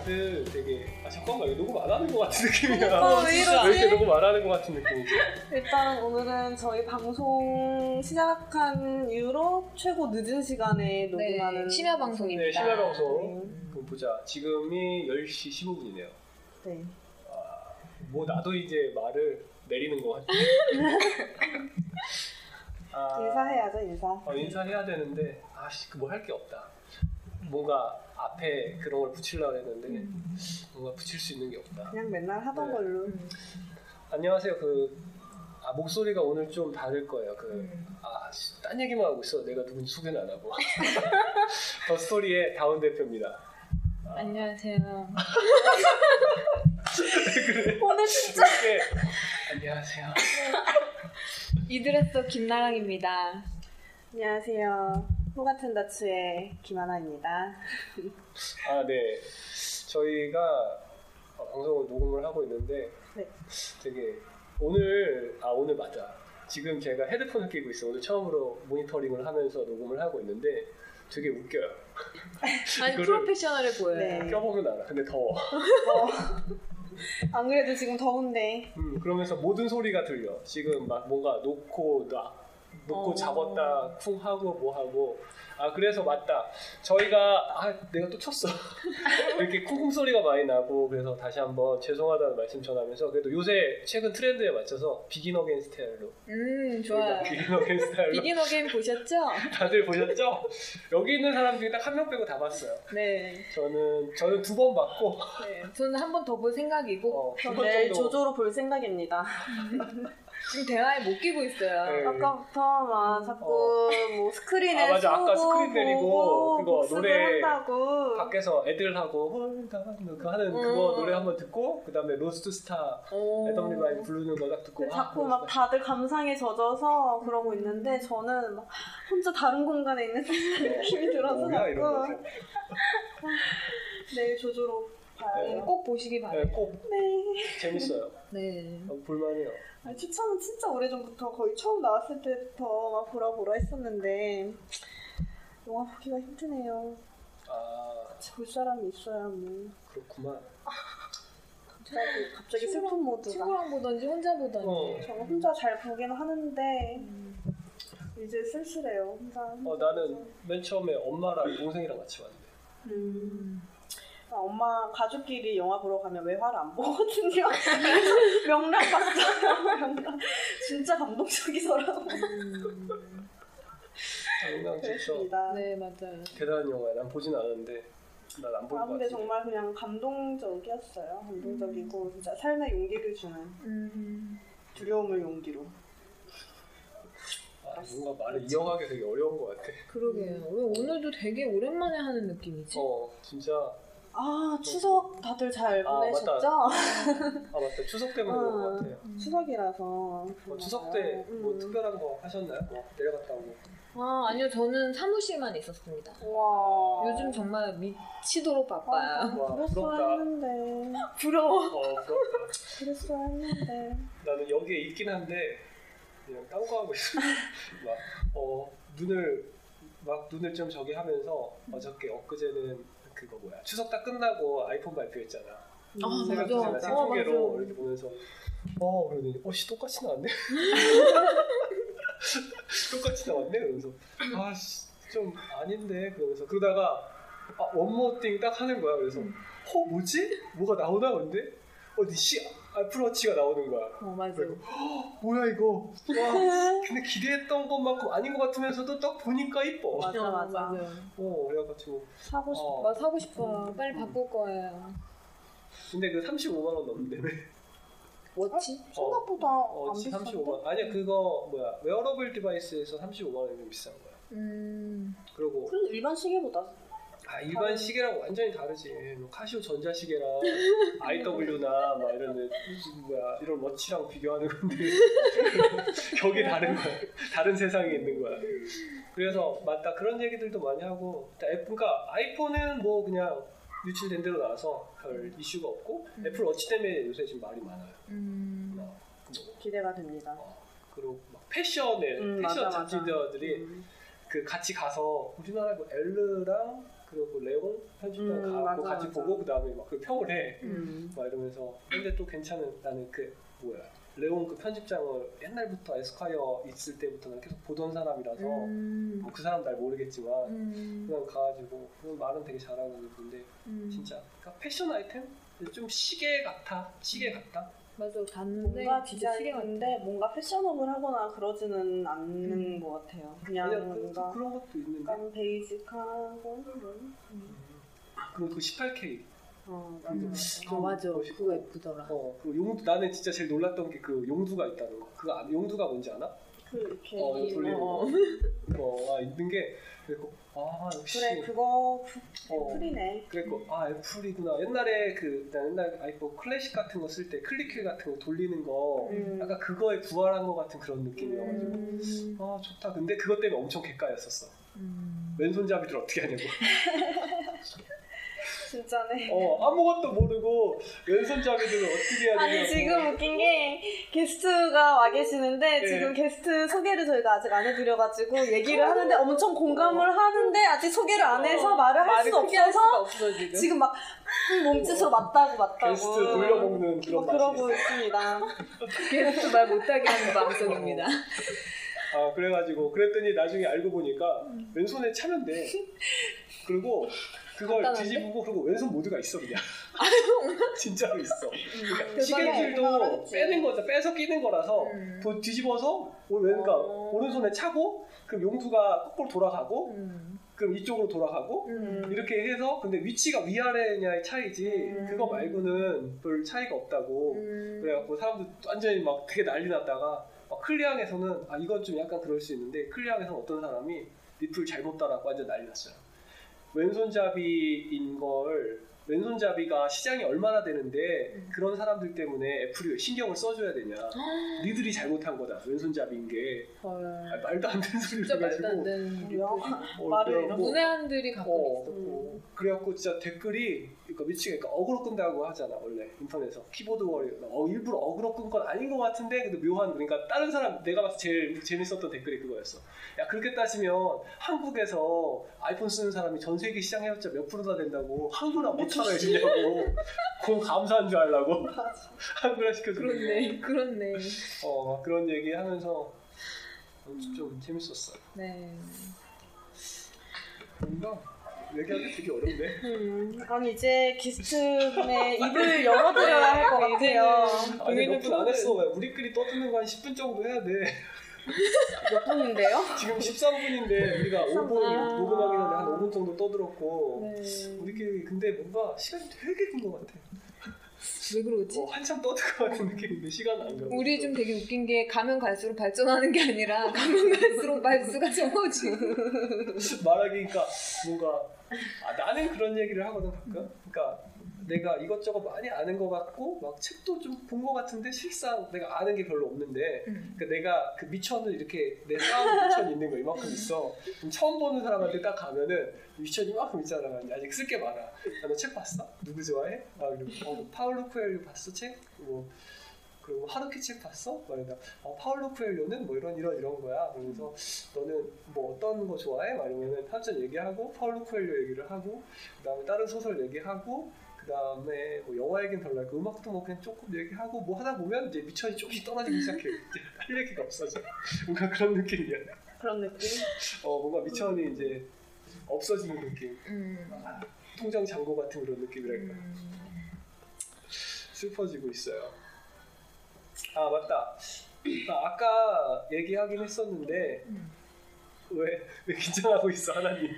다들 되게 아 잠깐만 이거 녹음 안 하는 것 같은 느낌이야. 어, 왜왜 이러지? 이렇게 녹음 안 하는 것 같은 느낌이지? 일단 오늘은 저희 방송 시작한 이후로 최고 늦은 시간에 녹음하는 네, 심야 방송입니다. 네, 심야 방송. 네. 그럼 보자. 지금이 10시 15분이네요. 네. 뭐 나도 이제 말을 내리는 것 같아. 아, 인사해야죠 인사. 어, 인사해야 되는데 아씨 그 뭐 할 게 없다. 뭔가 앞에 그런 걸 붙이려고 했는데 뭔가 붙일 수 있는 게 없다. 그냥 맨날 하던 네. 걸로. 안녕하세요. 그 아, 목소리가 오늘 좀 다를 거예요. 그 음. 아, 씨, 딴 얘기만 하고 있어. 내가 누군지 소개는 안 하고. 더 스토리의 다운 대표입니다. 안녕하세요. 오늘 진짜 이렇게 안녕하세요. 이드레스 김나랑입니다. 안녕하세요. 호 같은 다츠의 김하나입니다. 아, 네. 저희가 어, 방송을 녹음을 하고 있는데 네. 되게 오늘 아 오늘 맞아. 지금 제가 헤드폰을 끼고 있어요. 오늘 처음으로 모니터링을 하면서 녹음을 하고 있는데 되게 웃겨요. 아니 프로페셔널해 보여요. 네. 껴보면 알아. 근데 더워. 안 그래도 지금 더운데 음, 그러면서 모든 소리가 들려. 지금 막 뭔가 놓고 놔, 놓고 어. 잡았다, 쿵 하고 뭐 하고. 아 그래서 맞다. 저희가 아 내가 또 쳤어. 이렇게 쿵쿵 소리가 많이 나고 그래서 다시 한번 죄송하다는 말씀 전하면서 그래도 요새 최근 트렌드에 맞춰서 Begin Again 스타일로. 음 좋아요. 저희가 비긴 Again 스타일로. Begin Again 보셨죠? 다들 보셨죠? 여기 있는 사람 중에 딱 한 명 빼고 다 봤어요. 네. 저는 저는 두 번 봤고 네. 저는 한 번 더 볼 생각이고 어, 저 내일 정도. 조조로 볼 생각입니다. 지금 대화에 못 끼고 있어요. 네. 아까부터 막 자꾸 뭐 스크린에 아, 맞아. 아까 쏘고 스크린 내리고 보고 그거 노래 한다고. 밖에서 애들하고 홀다 그 하는 음. 그거 노래 한번 듣고 그 다음에 Lost Stars 오. 애덤 리바인 부르는 거 딱 듣고 아, 자꾸 막. 다들 감상에 젖어서 그러고 있는데 저는 막 혼자 다른 공간에 있는 느낌이 들어서 뭐야 이런 거 자꾸 내일 조조로 봐요. 네. 꼭 보시기 네, 바래요. 꼭 네. 재밌어요 네. 어, 볼만해요 아니, 추천은 진짜 오래전부터 거의 처음 나왔을 때부터 막 보라 보라 했었는데 영화 보기가 힘드네요. 아 같이 볼 사람이 있어야 뭐 그렇구만 갑자기 갑자기 친구랑- 슬픈 모드가. 친구랑 보던지 혼자 보던지. 어. 저는 혼자 잘 보긴 하는데 음. 이제 쓸쓸해요. 혼자. 어, 나는 맨 처음에 엄마랑 동생이랑 같이 봤는데 음. 아, 엄마 가족끼리 영화 보러 가면 외화를 안 보거든요. 명랑 봤어요. 명랑. 진짜 감동적이더라고. 음. 진짜 그랬습니다. 네 맞아요. 대단한 영화야 난 보진 않았는데 난 안볼 아, 것 근데 정말 그냥 감동적이었어요. 감동적이고 진짜 삶의 용기를 주는 음. 두려움을 용기로. 아, 뭔가 말을 이어가기 되게 어려운 것 같아 그러게요. 왜 오늘도 되게 오랜만에 하는 느낌이지? 어 진짜 아 추석 다들 잘 아, 보내셨죠? 아 맞다 추석 때문에 그런 것 어. 같아요 추석이라서. 뭐 추석 때뭐 음. 특별한 거 하셨나요? 뭐 내려갔다 오고 아 아니요 저는 사무실만 있었습니다. 와. 요즘 정말 미치도록 바빠요. 와, 그랬어야 부럽다. 했는데. 부러워. 어 부럽다 그랬어야 했는데. 나는 여기에 있긴 한데 그냥 딴 거 하고 있어 막어 눈을 막 눈을 좀 저기 하면서 어저께 엊그제는 그거 뭐야? 추석 딱 끝나고 아이폰 발표했잖아. 아, 맞아. 제가 맞아. 생중계로 어. 이렇게 보면서 어 그러더니 어씨 똑같이 나왔네? 똑같이 나왔네? 그러면서 아씨 좀 아닌데? 그러면서 그러다가 아, 원모띵 딱 하는 거야. 그래서 어 뭐지? 뭐가 나오나 근데? 어디 시 애플워치가 나오는 거야 어, 맞아. 그리고 뭐야 이거 와 근데 기대했던 것만큼 아닌 것 같으면서도 딱 보니까 이뻐 맞아 어, 맞아. 어 그래가지고 사고 싶어. 어, 나 사고 싶어. 빨리 바꿀 거예요. 근데 그 35만 원 넘는데 워치? 생각보다 어, 안 비싼데? 35만 아니야 그거 뭐야 wearable device에서 35만 원이 좀 비싼 거야 음. 그리고 그래도 일반 시계보다 아 일반 시계랑 완전히 다르지 뭐 카시오 전자시계랑 IWC나 막 이런 뭐야 이런 워치랑 비교하는 건데 격이 다른 거야 다른 세상에 있는 거야 그래서 맞다 그런 얘기들도 많이 하고 그러니까 아이폰은 뭐 그냥 유출된 대로 나와서 별 이슈가 없고 음. 애플 워치 때문에 요새 지금 말이 많아요 음. 뭐, 기대가 됩니다. 그리고 막 패션에 음, 패션. 잡지들이 음. 그 같이 가서 우리나라 그 엘르랑 그리고 레옹 편집장 음, 가고 맞아, 같이 맞아. 보고 그다음에 막 그 평을 해. 음. 막 이러면서 근데 또 괜찮은 나는 그 뭐야 레옹 그 편집장을 옛날부터 에스콰이어 있을 때부터는 계속 보던 사람이라서 음. 뭐그 사람 날 모르겠지만 음. 그냥 가가지고 그런 말은 되게 잘하고 있는데 음. 진짜 그러니까 패션 아이템 좀 시계 같아 시계 같다 맞아. 뭔가 같아. 디자인인데 뭔가 패셔너블 하거나 그러지는 않는 것 같아요. 그냥 아니야 그, 뭔가 그 런 것도 있는데 약간 베이직하고 그리고 그 18K 어, 음. 맞아. 아 맞아. 멋있고. 그거 예쁘더라. 어, 그 용두 나는 진짜 제일 놀랐던 게 그 용두가 있다는 거. 그 아- 용두가 뭔지 아나? 그 이렇게 어, 돌리는 어. 거. 어, 아, 있는 게 그리고 아 역시 그래 그거 어, 풀이네. 그리고 아 애플이구나. 옛날에 그나 옛날 아이폰 클래식 같은 거 쓸 때 클릭휠 같은 거 돌리는 거 음. 약간 그거에 부활한 것 같은 그런 느낌이어가지고 음. 아 좋다. 근데 그것 때문에 엄청 객가였었어. 음. 왼손잡이들 어떻게 하냐고. 진짜네. 어 아무것도 모르고 왼손잡이들을 어떻게 해야 되냐고. 아니 지금 웃긴 게 게스트가 와 계시는데 네. 지금 게스트 소개를 저희가 아직 안 해드려가지고 얘기를 하는데 엄청 공감을 하는데 아직 소개를 안 해서 어, 말을 할할 없어서 없어 지금. 지금 막 몸짓으로 맞다고 맞다고 게스트 돌려먹는 그런 뭐 맛이 그러고 있어. 있습니다. 계속 말 못하게 하는 방송입니다. 아 그래가지고 그랬더니 나중에 알고 보니까 왼손에 차면 돼. 그리고 그걸 간단한데? 뒤집고 그리고 왼손 모드가 있어 그냥. 진짜로 있어. 그러니까 대박이야. 시계줄도. 빼는 거죠. 빼서 끼는 거라서 음. 도- 뒤집어서 오- 그러니까 어. 오른손에 차고 그럼 용두가 거꾸로 돌아가고 음. 그럼 이쪽으로 돌아가고 음. 이렇게 해서 근데 위치가 위아래냐의 차이지 음. 그거 말고는 별 차이가 없다고. 음. 그래갖고 사람들 완전히 막 되게 난리 났다가 막 클리앙에서는 아 이건 좀 약간 그럴 수 있는데 클리앙에서는 어떤 사람이 리플 잘못 따라고 완전 난리 났어요. 왼손잡이인 걸 왼손잡이가 시장이 얼마나 되는데 음. 그런 사람들 때문에 애플이 왜 신경을 써줘야 되냐. 니들이 잘못한 거다. 왼손잡이인 게 헐. 아, 말도 안 되는 소리를 말도 안 되는 뭐야? 어, 말을 그래갖고 이렇게 문외한들이 가끔 어. 있어. 음. 그래갖고 진짜 댓글이 그러니까 미치게 그러니까 어그로 끈다고 하잖아 원래 인터넷에서 keyboard warrior, 일부러 어그로 끈 건 아닌 것 같은데 근데 묘한 그러니까 다른 사람 내가 봤을 때 제일 재밌었던 댓글이 그거였어 야 그렇게 따지면 한국에서 아이폰 쓰는 사람이 전 세계 시장 해봤자 몇 프로나 된다고 한국나 못 찾아주냐고 그럼 감사한 줄 알라고 한국나 시켜주는 그렇네. 그렇네. 어 막 그런 얘기 하면서 좀 재밌었어요 네. 뭔가 얘기하기 되게 어렵네 음, 아니 이제 게스트분의 입을 열어드려야 할 것 같아요. 아니 몇분 안 했어 왜 우리끼리 떠드는 거 한 10분 정도 해야 돼 몇 분인데요? 지금 13분인데 우리가 5분 아. 녹음하기 전에 한 5분 정도 떠들었고 네. 우리끼리 근데 뭔가 시간이 되게 긴 것 같아 왜 그러지? 뭐 한참 떠들 것 같은 느낌인데 시간은 안 가고 우리 좀 되게 웃긴 게 가면 갈수록 발전하는 게 아니라 가면 갈수록 말수가 적어지고 말하기니까 뭔가 아, 나는 그런 얘기를 하거든 가끔 그러니까 내가 이것저것 많이 아는 것 같고 막 책도 좀 본 것 같은데 실상 내가 아는 게 별로 없는데 음. 그 내가 그 미천을 이렇게 내 쌓은 미천이 있는 거 이만큼 있어. 그럼 처음 보는 사람한테 딱 가면은 미천 이만큼 있잖아. 아직 쓸 게 많아. 너책 봤어? 누구 좋아해? 아 그리고 어, 파울로 쿠엘로 봤어 책? 뭐 그리고 하루키 책 봤어? 말이다. 어, 파울로 쿠엘로는 뭐 이런 이런 이런 거야. 그러면서 너는 뭐 어떤 거 좋아해? 말이면은 한참 얘기하고 파울로 쿠엘로 얘기를 하고 그다음에 다른 소설 얘기하고 그 그다음에 뭐 영화 얘기는 별로 할고 음악도 뭐 그냥 조금 얘기하고 뭐 하다 보면 이제 미천이 조금씩 떨어지기 시작해. 이제 할 얘기가 없어져. 뭔가 그런 느낌이야. 그런 느낌? 어 뭔가 미천이 이제 없어지는 느낌. 음. 통장 잔고 같은 그런 느낌이랄까. 음. 슬퍼지고 있어요. 아 맞다. 아, 아까 얘기하긴 했었는데 음. 왜, 왜 긴장하고 있어 하나님?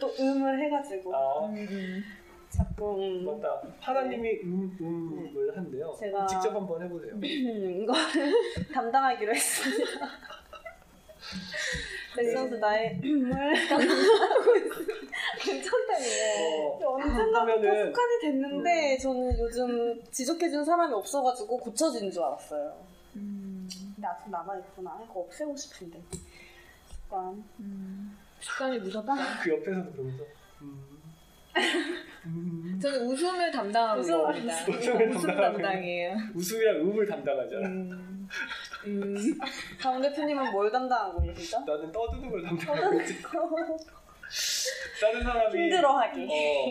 또 음을 해가지고 아 음, 음. 자꾸 음, 맞다. 하나님이 음 음을 한대요. 제가- 직접 한번 해보세요. 음, 이거를 담당하기로 했습니다. 넥서스 나의 음을 괜찮다니요. 어, 언젠가부터 습관이 됐는데 저는 요즘 지적해준 사람이 없어가지고 고쳐진 줄 알았어요. 음. 근데 아직 남아있구나. 이거 없애고 싶은데. 습관. 음. 습관이 무섭다. 그 옆에서도 그러면서 음. 음. 저는 웃음을 담당하고 웃음을 있습니다. 웃음을 웃음 담당하고 담당이에요. 웃음이랑 음을 담당하잖아. 음. 음. 강 대표님은 뭘 담당하고 계시죠? 나는 떠드는 걸 담당하고. 다른 사람이 힘들어하기. 어,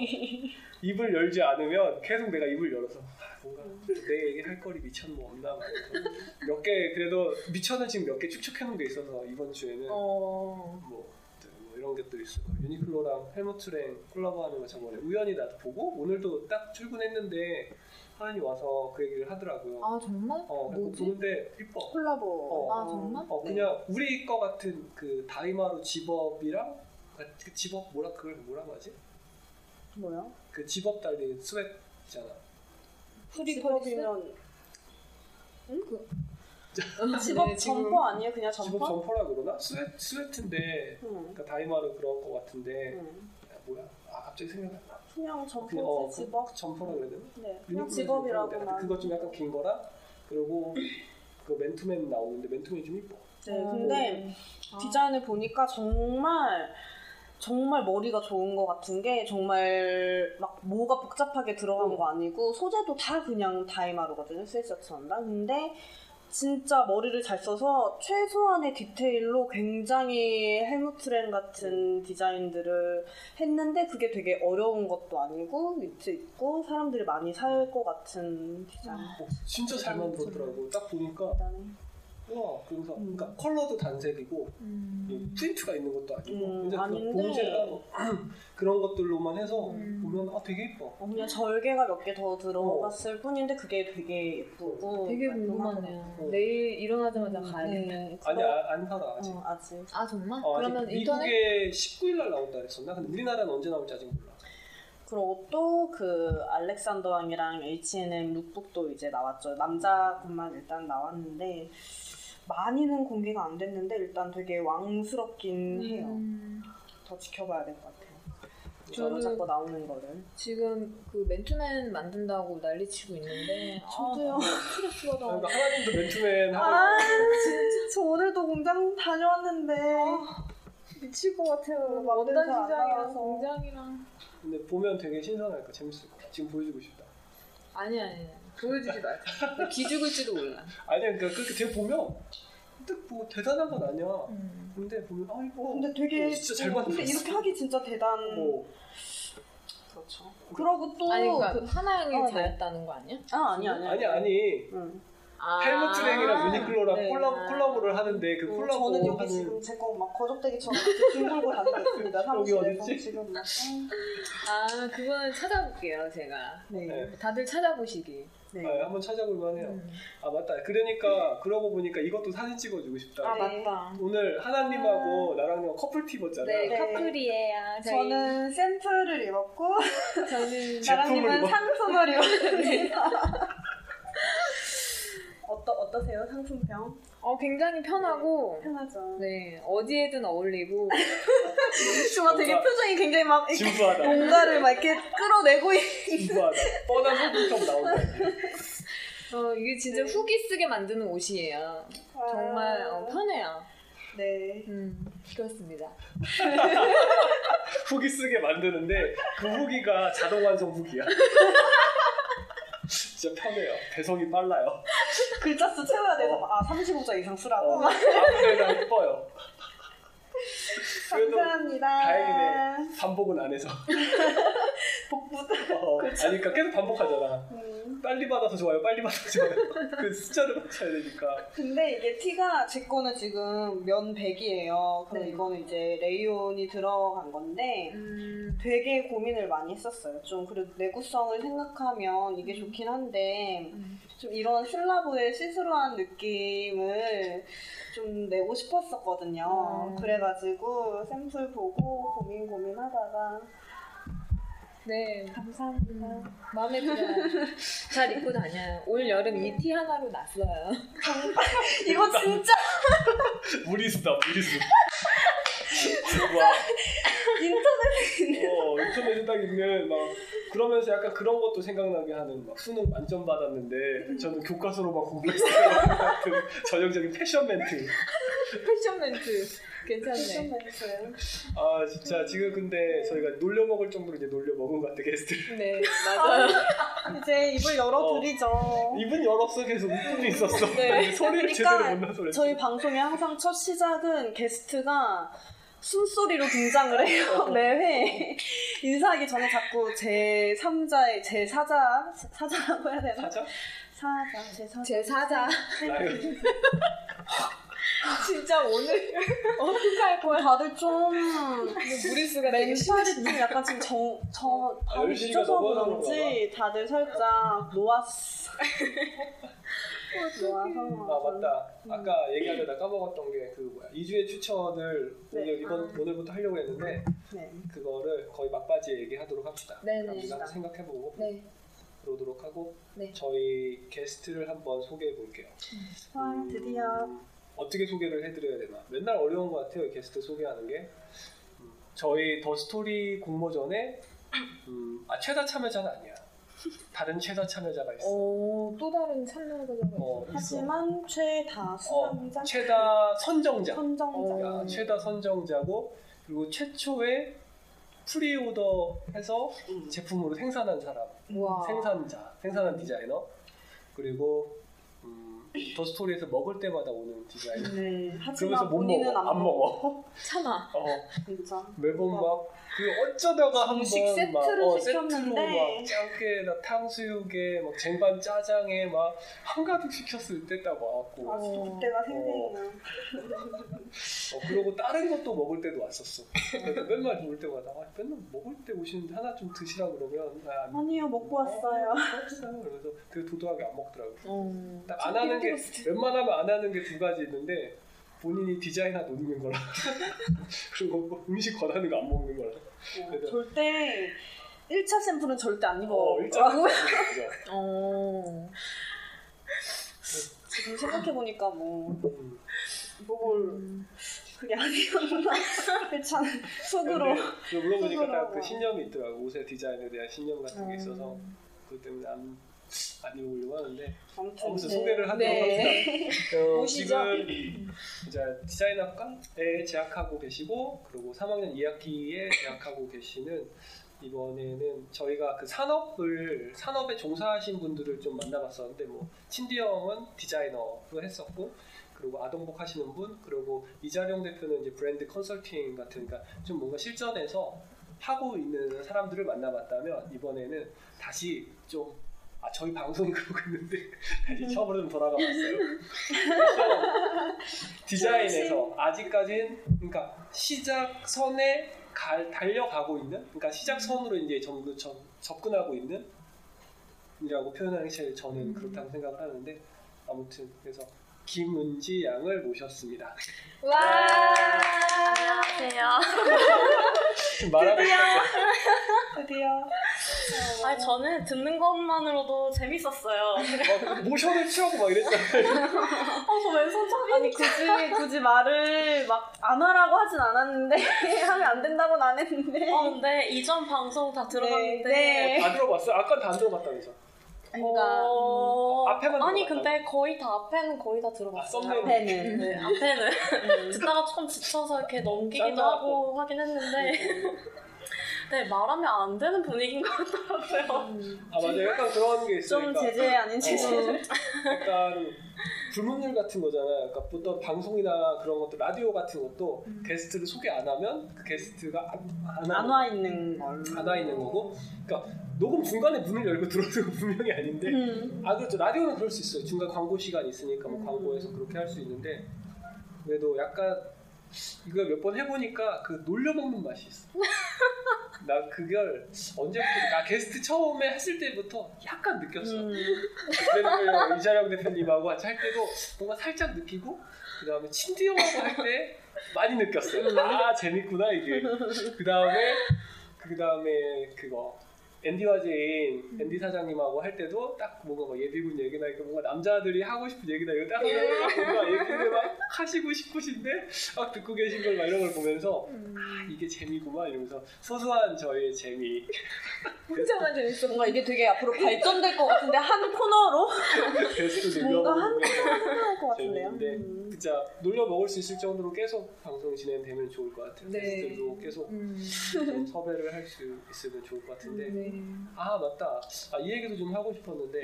입을 열지 않으면 계속 내가 입을 열어서 아, 뭔가 내 얘기 할 거리 밑천 뭐 없나 몇개 그래도 밑천은 지금 몇 개 축적해 놓은 게 있어서 이번 주에는 어. 뭐, 뭐 이런 것도 있어. 유니클로랑 헬무트랑 콜라보하는 거 저번에 우연히 나도 보고 오늘도 딱 출근했는데 하은이 와서 그 얘기를 하더라고요. 아 정말? 어, 뭐지? 보는데 이뻐. 콜라보. 어. 아 정말? 어, 그냥 우리 거 같은 그 다이마루 zip-up이랑 그 집업 뭐라 그걸 뭐라고 하지? 뭐야? 그 집업 달린 sweat 있잖아. 프리퍼이면 네, 집업 지금- 점퍼 아니에요? 그냥 집업 점퍼? 점퍼라 그러나? sweat sweat인데 응. 그러니까 다이마루 그런 거 같은데 응. 야, 뭐야? 아 갑자기 생각이 안 나. 그냥 점퍼지 어, 집업. 그 점퍼라 그래야 되나? 네, 그냥 zip-up이라고만. 그거 좀 약간 긴 거라 그리고 그 맨투맨 나오는데 맨투맨이 좀 이뻐. 네, 어. 근데 아. 디자인을 보니까 정말 정말 머리가 좋은 것 같은 게 정말 막 뭐가 복잡하게 들어간 거 아니고 소재도 다 그냥 다이마루거든요 sweatshirts 한다 근데 진짜 머리를 잘 써서 최소한의 디테일로 굉장히 헬무트랭 같은 디자인들을 했는데 그게 되게 어려운 것도 아니고 위트 있고 사람들이 많이 살 것 같은 디자인 어, 진짜 잘 만들었더라고. 딱 보니까 와 그래서 음. 그러니까 컬러도 단색이고 음. 프린트가 있는 것도 아니고 음, 근데 그 아닌데. 봉제랑 그런 것들로만 해서 음. 보면 아 되게 예뻐. 어, 그냥 절개가 몇 개 더 들어갔을 뿐인데 그게 되게 예쁘고 되게 깔끔하더라고요. 궁금하네요. 어. 내일 일어나자마자 가야겠다. 네, 아니 아, 안 살아 아직. 어, 아직 아 정말? 어, 아직 그러면 인터넷? 미국에 19일 날 나온다 그랬었나? 근데 우리나라는 언제 나올지 아직 몰라. 그리고 또 그 알렉산더 왕이랑 H&M 룩북도 이제 나왔죠 남자 것만 일단 나왔는데 많이는 공개가 안 됐는데 일단 되게 왕스럽긴 해요 음. 더 지켜봐야 될 것 같아요 저는- 자꾸 나오는 거를 지금 그 맨투맨 만든다고 난리치고 있는데 저도요. 아, 스트레스 받아. 그러니까 하나님도 맨투맨 하고 아 진짜 저 오늘도 공장 다녀왔는데 미칠 것 같아요 원단 만든 거 시장이랑. 공장이랑 근데 보면 되게 신선할 거 재밌을 거야. 지금 보여주고 싶다. 아니 아니 보여주지 마. 나 기죽을지도 몰라. 아니야 그러니까 그렇게 되게 보면 근데 뭐 대단한 건 아니야. 음. 근데 보면 아 이거 근데 되게 어, 진짜 잘 어, 만들었어. 근데 이렇게 하기 진짜 대단 뭐 그렇죠 그러고 또 아니 그러니까 그- 하나영이 어, 네. 잘했다는 거 아니야? 아 아니 아니 아니 아니 응. 아. 헬무트 랭이랑 유니클로랑 네. 콜라, 콜라보를 하는데 그 어, 콜라보 저는 여기 하는 지금 제 거 막 거적대기처럼 뒹굴고 다니고 있습니다. 여기 어딨지? 지금 막. 아 그거는 찾아볼게요 제가. 네. 네. 다들 찾아보시기. 네. 아, 한번 찾아볼 만 해요. 음. 아 맞다. 그러니까 그러고 보니까 이것도 사진 찍어주고 싶다. 아 네. 맞다. 오늘 하나님하고 나랑요 커플 입었잖아. 네, 네. 커플이에요. 저희. 저는 샘플을 입었고 저는 나랑님은. 상품을 입었습니다. 어떠 어떠세요 상품평? 어 굉장히 편하고 편하죠. 네 어디에든 어울리고 주마 되게 뭔가- 표정이 굉장히 막 이렇게 진부하다. 뭔가를 막 이렇게 끌어내고 있. 진부하다. 뻔한 소금통 나온다. 어 이게 진짜 후기 쓰게 만드는 옷이에요. 정말 어, 편해요. 네. 음 그렇습니다. 후기 쓰게 만드는데 그 후기가 자동 완성 후기야. 진짜 편해요. 배송이 빨라요. 글자 수 채워야 돼서 아 35자 이상 쓰라고. 어, 아무데나 예뻐요. 감사합니다. 다행이네. 반복은 안 해서. 복부다. 어, 아니, 그러니까 계속 반복하잖아. 음. 빨리 받아서 좋아요, 빨리 받아서 좋아요. 그 숫자를 맞춰야 되니까. 근데 이게 티가 제 거는 지금 면 100이에요. 근데 네. 이거는 이제 레이온이 들어간 건데 음. 되게 고민을 많이 했었어요. 좀 그래도 내구성을 생각하면 이게 좋긴 한데 음. 좀 이런 슐라브의 시스루한 느낌을 좀 내고 싶었었거든요. 음. 그래가지고 샘플 보고 고민 고민하다가 네. 감사합니다. 마음에 들어요. 잘 입고 다녀요. 올 여름 이 티 하나로 났어요. 이거 진짜 무리수다, 무리수. 와, 인터넷에 어, 인 터넷에 딱 있는 막 그러면서 약간 그런 것도 생각나게 하는 막 수능 만점 받았는데 저는 교과서로만 공부했어요 같은 전형적인 패션 멘트. 패션 멘트. 괜찮네. 아 진짜 지금 근데 저희가 놀려 먹을 정도로 이제 놀려 먹은 것 같아 게스트를. 네, 맞아요. 이제 입을 열어드리죠. 입은 열었어 계속 웃고 있었어. 네. 소리를 그러니까 제대로 못 나서 그랬어. 저희 방송의 항상 첫 시작은 게스트가 숨소리로 등장을 해요. 매회 인사하기 전에 자꾸 제 3자의 제 사자 사자라고 해야 되나? 사자? 사자 제 사자 제 사자. 나요. 진짜 오늘 어떻게 할 거야? 다들 좀 무리수가 멘탈이 좀 약간 지금 아, 열심히가 늦어서 넘어가는 그런지 다들 살짝 놓았어. 놓아서 아 맞다. 아까 얘기하려다 까먹었던 게 그 뭐야 2주의 추천을 네. 오늘 이번 오늘부터 하려고 했는데 네. 그거를 거의 막바지에 얘기하도록 합시다. 네네. 그럼 우리가 한번 생각해보고 네. 그러도록 하고 네. 저희 게스트를 한번 소개해 볼게요. 와 드디어 어떻게 소개를 해드려야 되나? 맨날 어려운 것 같아요 게스트 소개하는 게. 음, 저희 더 스토리 공모전에 음, 아 최다 참여자는 아니야. 다른 최다 참여자가 있어. 오, 또 다른 참여자가 어, 있어. 하지만 최다 수상자 최다 선정자. 선정자 어. 야, 최다 선정자고 그리고 최초의 프리오더해서 음. 제품으로 생산한 사람, 와. 생산자, 생산한 디자이너 그리고 음, 더 스토리에서 먹을 때마다 오는 디자이너. 네. 그러면서 하지만 못 본인은 먹어, 안 먹어. 참아. 어, 진짜 매번 막 그 어쩌다가 한번 막 세트를 어, 시켰는데. 막 짱깨 나 탕수육에 막 쟁반 짜장에 막 한가득 시켰을 때딱 와갖고 아직도 어. 그때가 생생이나 어, 그리고 다른 것도 먹을 때도 왔었어. 그래서 맨날 먹을 때마다 아, 맨날 먹을 때 오시는데 하나 좀 드시라 그러면 아, 안 아니요 먹고 왔어요 먹었어요. 그래서 되게 도도하게 안 먹더라고. 어. 딱안 하는 게 웬만하면 안 하는 게 두 가지 있는데 본인이 디자인하 노는 거라 그리고 뭐 음식 권하는 거 안 먹는 거라. 어, 절대 1차 샘플은 절대 안 어, 입어 일단 라고 어. 지금 생각해보니까 뭐 음. 뭘 그게 아니었나 참 속으로 물어보니까 딱 속으로. 그 신념이 있더라고. 옷의 디자인에 대한 신념 같은 게 음. 있어서 그것 때문에 안, 안 입어보려고 하는데 아무튼 아무튼 네. 소개를 하도록 네. 합시다. 어. 지금 이제 디자인학과에 재학하고 계시고 그리고 3학년 2학기에 재학하고 계시는 이번에는 저희가 그 산업을 산업에 종사하신 분들을 좀 만나봤었는데 뭐 친디 형은 디자이너로 했었고 그리고 아동복 하시는 분 그리고 이자룡 대표는 이제 브랜드 컨설팅 같은 그러니까 좀 뭔가 실전에서 하고 있는 사람들을 만나봤다면 이번에는 다시 좀 아, 저희 방송이 그러고 있는데 다시 처음으로 좀 돌아가 봤어요. 디자인에서 아직까진 그러니까 시작선에 갈- 달려가고 있는 그러니까 시작선으로 이제 전부 접, 접근하고 있는 이라고 표현하는 게 제일 저는 그렇다고 생각을 하는데 아무튼 그래서 김은지 양을 모셨습니다. 와. 안녕하세요. 말하고 있었죠. 드디어 아 저는 듣는 것만으로도 재밌었어요. 막 모션을 취하고 막 이랬잖아요. 어, 저 왼손 잡이. 아니 굳이 굳이 말을 막 안 하라고 하진 않았는데 하면 안 된다고는 안 했는데 어, 근데 이전 방송 다 들어봤는데. 네, 네. 다 들어봤어요? 아까 다 안 들어봤다면서. 그러니까 어... 앞에만 아니? 근데 거의 다 앞에는 거의 다 아, 들어봤어요. 썸네일. 앞에는 네, 앞에는 듣다가 조금 지쳐서 이렇게 넘기기도 짠하고. 하고 하긴 했는데 네 말하면 안 되는 분위기인 것 같더라고요. 아 맞아 요 약간 그런 게 있어요. 좀 그러니까 제재 아닌 제재 약간 불문율 같은 거잖아요. 그러니까 어떤 방송이나 그런 것도 라디오 같은 것도 음. 게스트를 소개 안 하면 그 게스트가 안, 안와 있는 걸. 안와 있는 거고, 그러니까 녹음 중간에 문을 열고 들어오는 건 분명히 아닌데, 음. 아 그렇죠. 라디오는 그럴 수 있어요. 중간 광고 시간 있으니까 음. 뭐 광고에서 그렇게 할 수 있는데, 그래도 약간 이거 몇 번 해보니까 그 놀려먹는 맛이 있어. 나 그걸 언제부터 나 게스트 처음에 했을 때부터 약간 느꼈어. 음. 이자영 대표님하고 같이 할 때도 뭔가 살짝 느끼고 그 다음에 친두 형하고 할 때 많이 느꼈어요. 아 재밌구나 이게. 그 다음에 그 다음에 그거 앤디와 제인 앤디 사장님하고 할 때도 딱 뭔가 뭐 예비군 얘기나 이렇게 뭔가 남자들이 하고 싶은 얘기나 이거 딱 하면 뭔가 얘기를 막 하시고 싶으신데 막 듣고 계신 걸 막 이런 걸 보면서 아 이게 재미구만 이러면서 소소한 저의 재미 혼자만 재밌어. 뭔가 이게 되게 앞으로 발전될 것 같은데 한 코너로 게스트 뭔가 한 코너일 것 같은데요. 음. 진짜 놀려 먹을 수 있을 정도로 계속 방송이 진행되면 좋을 것 같아요. 네. 게스트도 계속 음. 좀 섭외를 할 수 있으면 좋을 것 같은데 네. 아 맞다 아, 이 얘기도 좀 하고 싶었는데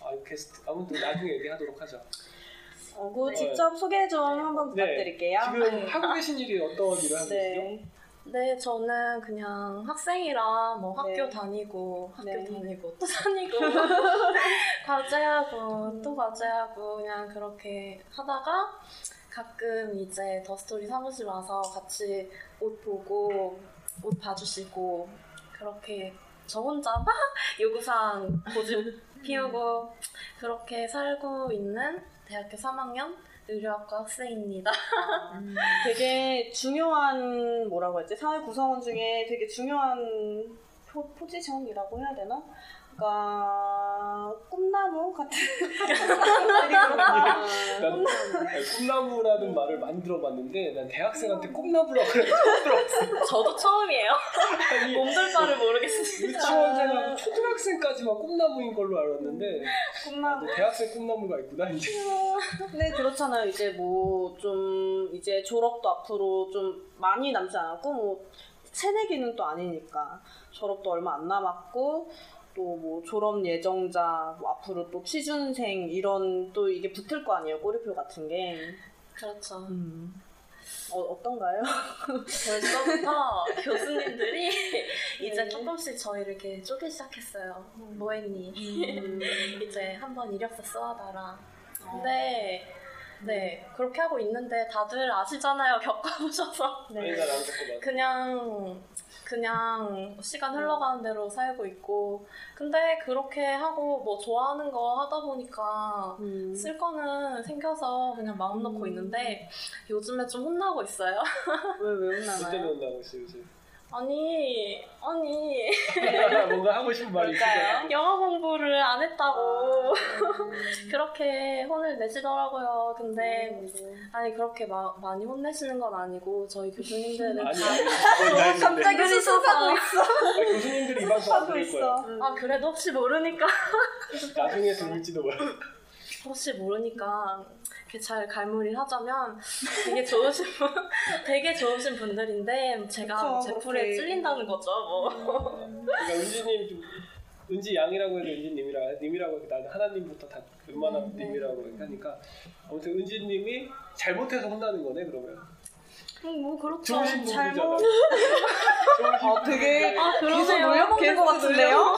아 게스트 아무튼 나중에 얘기하도록 하죠. 어, 그 네. 직접 소개 좀 한번 네. 부탁드릴게요. 지금 하고 계신 일이 어떤 일을 하고? 네. 네, 저는 그냥 학생이라 뭐 학교 네. 다니고 학교 네. 다니고 또 다니고 과제하고 또 과제하고 그냥 그렇게 하다가 가끔 이제 더 스토리 사무실 와서 같이 옷 보고 옷 봐주시고 그렇게 저 혼자 막 요구사항 고집 피우고 그렇게 살고 있는 대학교 3학년 의류학과 학생입니다. 되게 중요한 뭐라고 했지 사회 구성원 중에 되게 중요한 포, 포지션이라고 해야 되나? 그러니까 꿈나무 같은. 난 꿈나무라는 말을 많이 들어봤는데 난 대학생한테 꿈나무라고 그래 처음 들어봤어. 저도 처음이에요. 아니 몸둘바를 모르겠습니다. 유치원생하고 초등학생까지만 꿈나무인 걸로 알았는데 꿈나무. 아, 대학생 꿈나무가 있구나 이제. 근데 그렇잖아요. 이제 뭐 좀 이제 졸업도 앞으로 좀 많이 남지 않았고 뭐 새내기는 또 아니니까 졸업도 얼마 안 남았고 또 뭐 졸업 예정자 뭐 앞으로 또 취준생 이런 또 이게 붙을 거 아니에요 꼬리표 같은 게 그렇죠. 어, 어떤가요? 벌써부터 교수님들이 이제 네. 조금씩 저희를 이렇게 쪼개 시작했어요. 뭐 했니? 이제 한번 이력서 써와봐라. 근데 네 그렇게 하고 있는데 다들 아시잖아요 겪어보셔서 네. 그냥 그냥 시간 흘러가는 대로 살고 있고 근데 그렇게 하고 뭐 좋아하는 거 하다 보니까 음. 쓸 거는 생겨서 그냥 마음 놓고 있는데 요즘에 좀 혼나고 있어요. 왜왜 뭐 때문에 혼나나요? 온다고 있어요 요즘. 아니 아니 뭔가 하고 싶은 말이 같아. 영어 공부를 안 했다고 음. 그렇게 혼을 내시더라고요. 근데 음. 아니 그렇게 마- 많이 혼내시는 건 아니고 저희 교수님들은 아니 다 아니. 갑자기 수습하고 있어. 아니, 교수님들이 이 방송 안 하고 들을 거야. 있어. 아 그래도 혹시 모르니까 나중에 들을지도 몰라. 혹시 모르니까 이렇게 잘 갈무리를 하자면 되게 좋으신 분, 되게 좋으신 분들인데 제가 그쵸, 제 풀에 그렇게. 찔린다는 거죠. 뭐. 그러니까 은지님 좀 은지 양이라고 해도 은지님이라 님이라고 해도 나는 하나님부터 다 웬만한 네. 님이라고 이렇게 하니까 아무튼 은지님이 잘못해서 혼나는 거네 그러면. 음, 뭐 그렇죠. 좋으신 분이잖아. 잘못- 좋으신 아, 되게 아 그러네요. 놀려먹는 것 같은데요?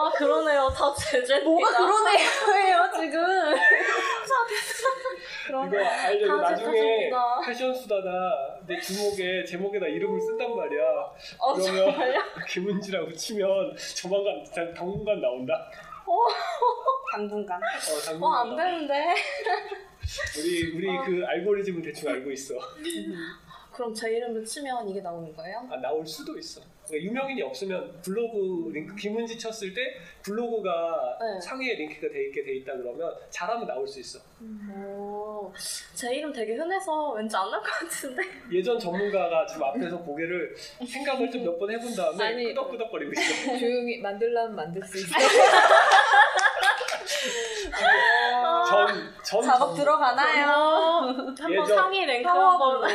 아 그러네요. 다 제재입니다. 뭐가 애예요 지금? 이거 알려줘 다 나중에. 패션 수다나 내 주목에 제목에다 이름을 쓴단 말이야. 어, 그러면 정말요? 김은지라고 치면 조만간 당- 당분간 나온다. 당분간. 어 어, 당분간. 안 나와. 되는데. 우리 우리 어. 그 알고리즘은 대충 알고 있어. 그럼 제 이름을 치면 이게 나오는 거예요? 아, 나올 수도 있어. 그러니까 유명인이 없으면 블로그 링크 김은지 쳤을 때 블로그가 네. 상위에 링크가 돼 있게 돼 있다 그러면 잘하면 나올 수 있어. 오, 제 이름 되게 흔해서 왠지 안 나올 것 같은데. 예전 전문가가 지금 앞에서 고개를 생각을 좀 몇 번 해본 다음에 아니, 끄덕끄덕거리고 있어. 조용히 만들려면 만들 수 있어. 전, 전 작업 전- 들어가나요? 한번 예전- 상위 랭크 파워 한번 거.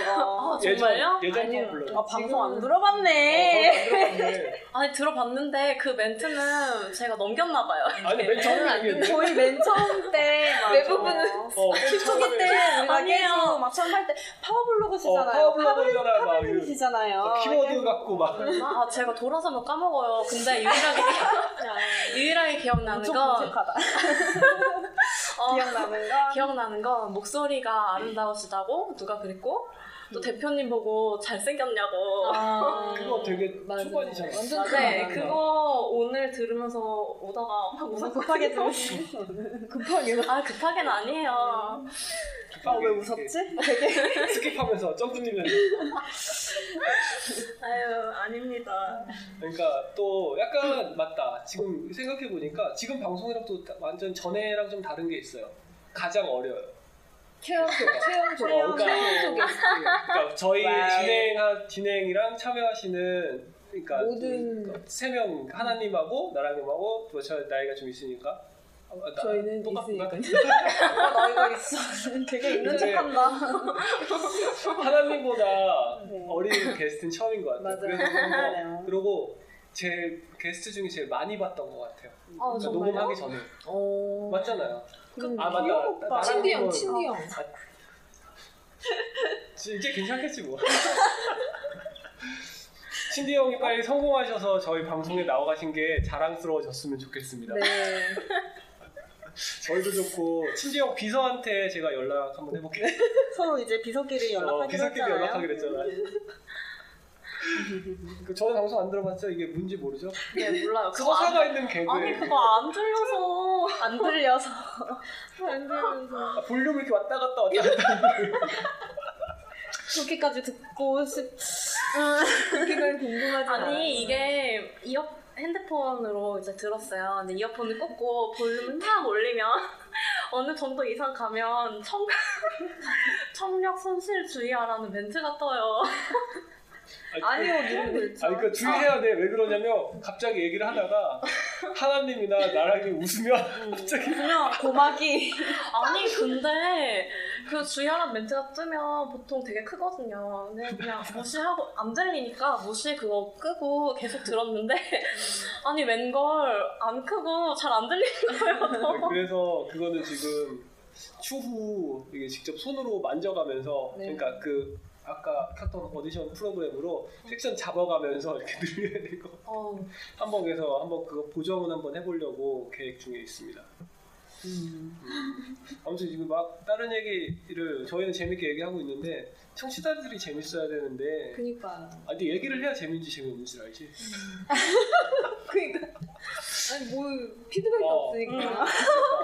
아, 정말요? 예전 아니요. 퍼블로. 아, 방송 안 들어봤네. 아니 들어봤는데 그 멘트는 제가 넘겼나 봐요. 아니 맨 처음에 안 얘기했는데. 저희 맨 처음 때 맞아. 외부분은 어, 맨 초기 처음에 때 우리가 아니에요. 계속 막 처음 할때 파워블로그시잖아요. 어, 파워블로그잖아요, 막 파블로그시잖아요. 막 키워드 갖고 막 아 제가 돌아서면 까먹어요. 근데 유일하게 유일하게 기억나는 엄청 건 검색하다. 어, 기억나는 거. 기억나는 건 목소리가 아름다우시다고 누가 그랬고 또 대표님 보고 잘생겼냐고. 아, 그거 되게. 초반이잖아. 완전 네. 그거 오늘 들으면서 오다가 막 웃었거든요. 급하게 들으시 급하게 아 급하게는 아니에요. 아, 왜 웃었지? 되게. 스킵하면서 점프님면서 아유 아닙니다. 그러니까 또 약간 맞다. 지금 생각해 보니까 지금 방송이랑 또 완전 전에랑 좀 다른 게 있어요. 가장 어려요. 최연 소 최연 소 어, 그러니까- 소 그러니까 저희 와우. 진행하 진행이랑 참여하시는 그러니까 모든- 세명 하나님하고 나랑님하고 또저 나이가 좀 있으니까 아, 나- 저희는 똑같구나. 있으니까요. 나 이거 있어. 되게 있는 네. 척한다. 하나님보다 네. 어린 게스트는 처음인 것 같아요. 맞아요. 그래서. 그리고 제 게스트 중에 제일 많이 봤던 것 같아요. 아 그러니까? 녹음하기 전에 어. 맞잖아요. 그 아 맞다. 귀여운 오빠. 나랑 친디 형, 한번- 친디 형. 이제 괜찮겠지 뭐. 신디 형이 빨리 성공하셔서 저희 방송에 나와 가신 게 자랑스러워졌으면 좋겠습니다. 네. 저희도 좋고 신디 형 비서한테 제가 연락 한번 해볼게요. 서로 이제 비서끼리 어, 연락하기로 비서끼리 했잖아요. 연락하기로 했잖아. 그 저는 방송 안 들어봤죠? 이게 뭔지 모르죠? 네 몰라요. 그거 안, 서사가 있는 개그. 아니 그거 안 들려서 안 들려서. 안 들으면서. 아, 볼륨을 이렇게 왔다 갔다 왔다 갔다. 그렇게까지 듣고 싶. 그렇게까지 궁금하지 않아요. 아니 이게 이어 핸드폰으로 이제 들었어요. 근데 이어폰을 꽂고 볼륨을 막 올리면 어느 정도 이상 가면 청 청력 손실 주의하라는 멘트가 떠요. 아니요, 누구 아니 그 주의해야 돼. 왜 그러냐면 갑자기 얘기를 하다가 하나님이나 나랑이 웃으면 갑자기 그냥 고막이 아니 근데 그 주의하라는 멘트가 뜨면 보통 되게 크거든요. 근데 그냥 무시하고 안 들리니까 무시 그거 끄고 계속 들었는데 아니 웬걸 안 크고 잘 안 들리는 거예요. 그래서 그거는 지금 추후 이게 직접 손으로 만져가면서 네. 그러니까 그 아까 켰던 오디션 프로그램으로 섹션 잡아가면서 이렇게 늘려야 되고 어, 한번 그래서 한번 그거 보정은 한번 해보려고 계획 중에 있습니다. 음. 아무튼 지금 막 다른 얘기를 저희는 재밌게 얘기하고 있는데 청취자들이 재밌어야 되는데 그니까. 아 근데 얘기를 해야 재밌는지 재미없는지 알지? 그니까. 아니 뭐 피드백이 어. 없으니까.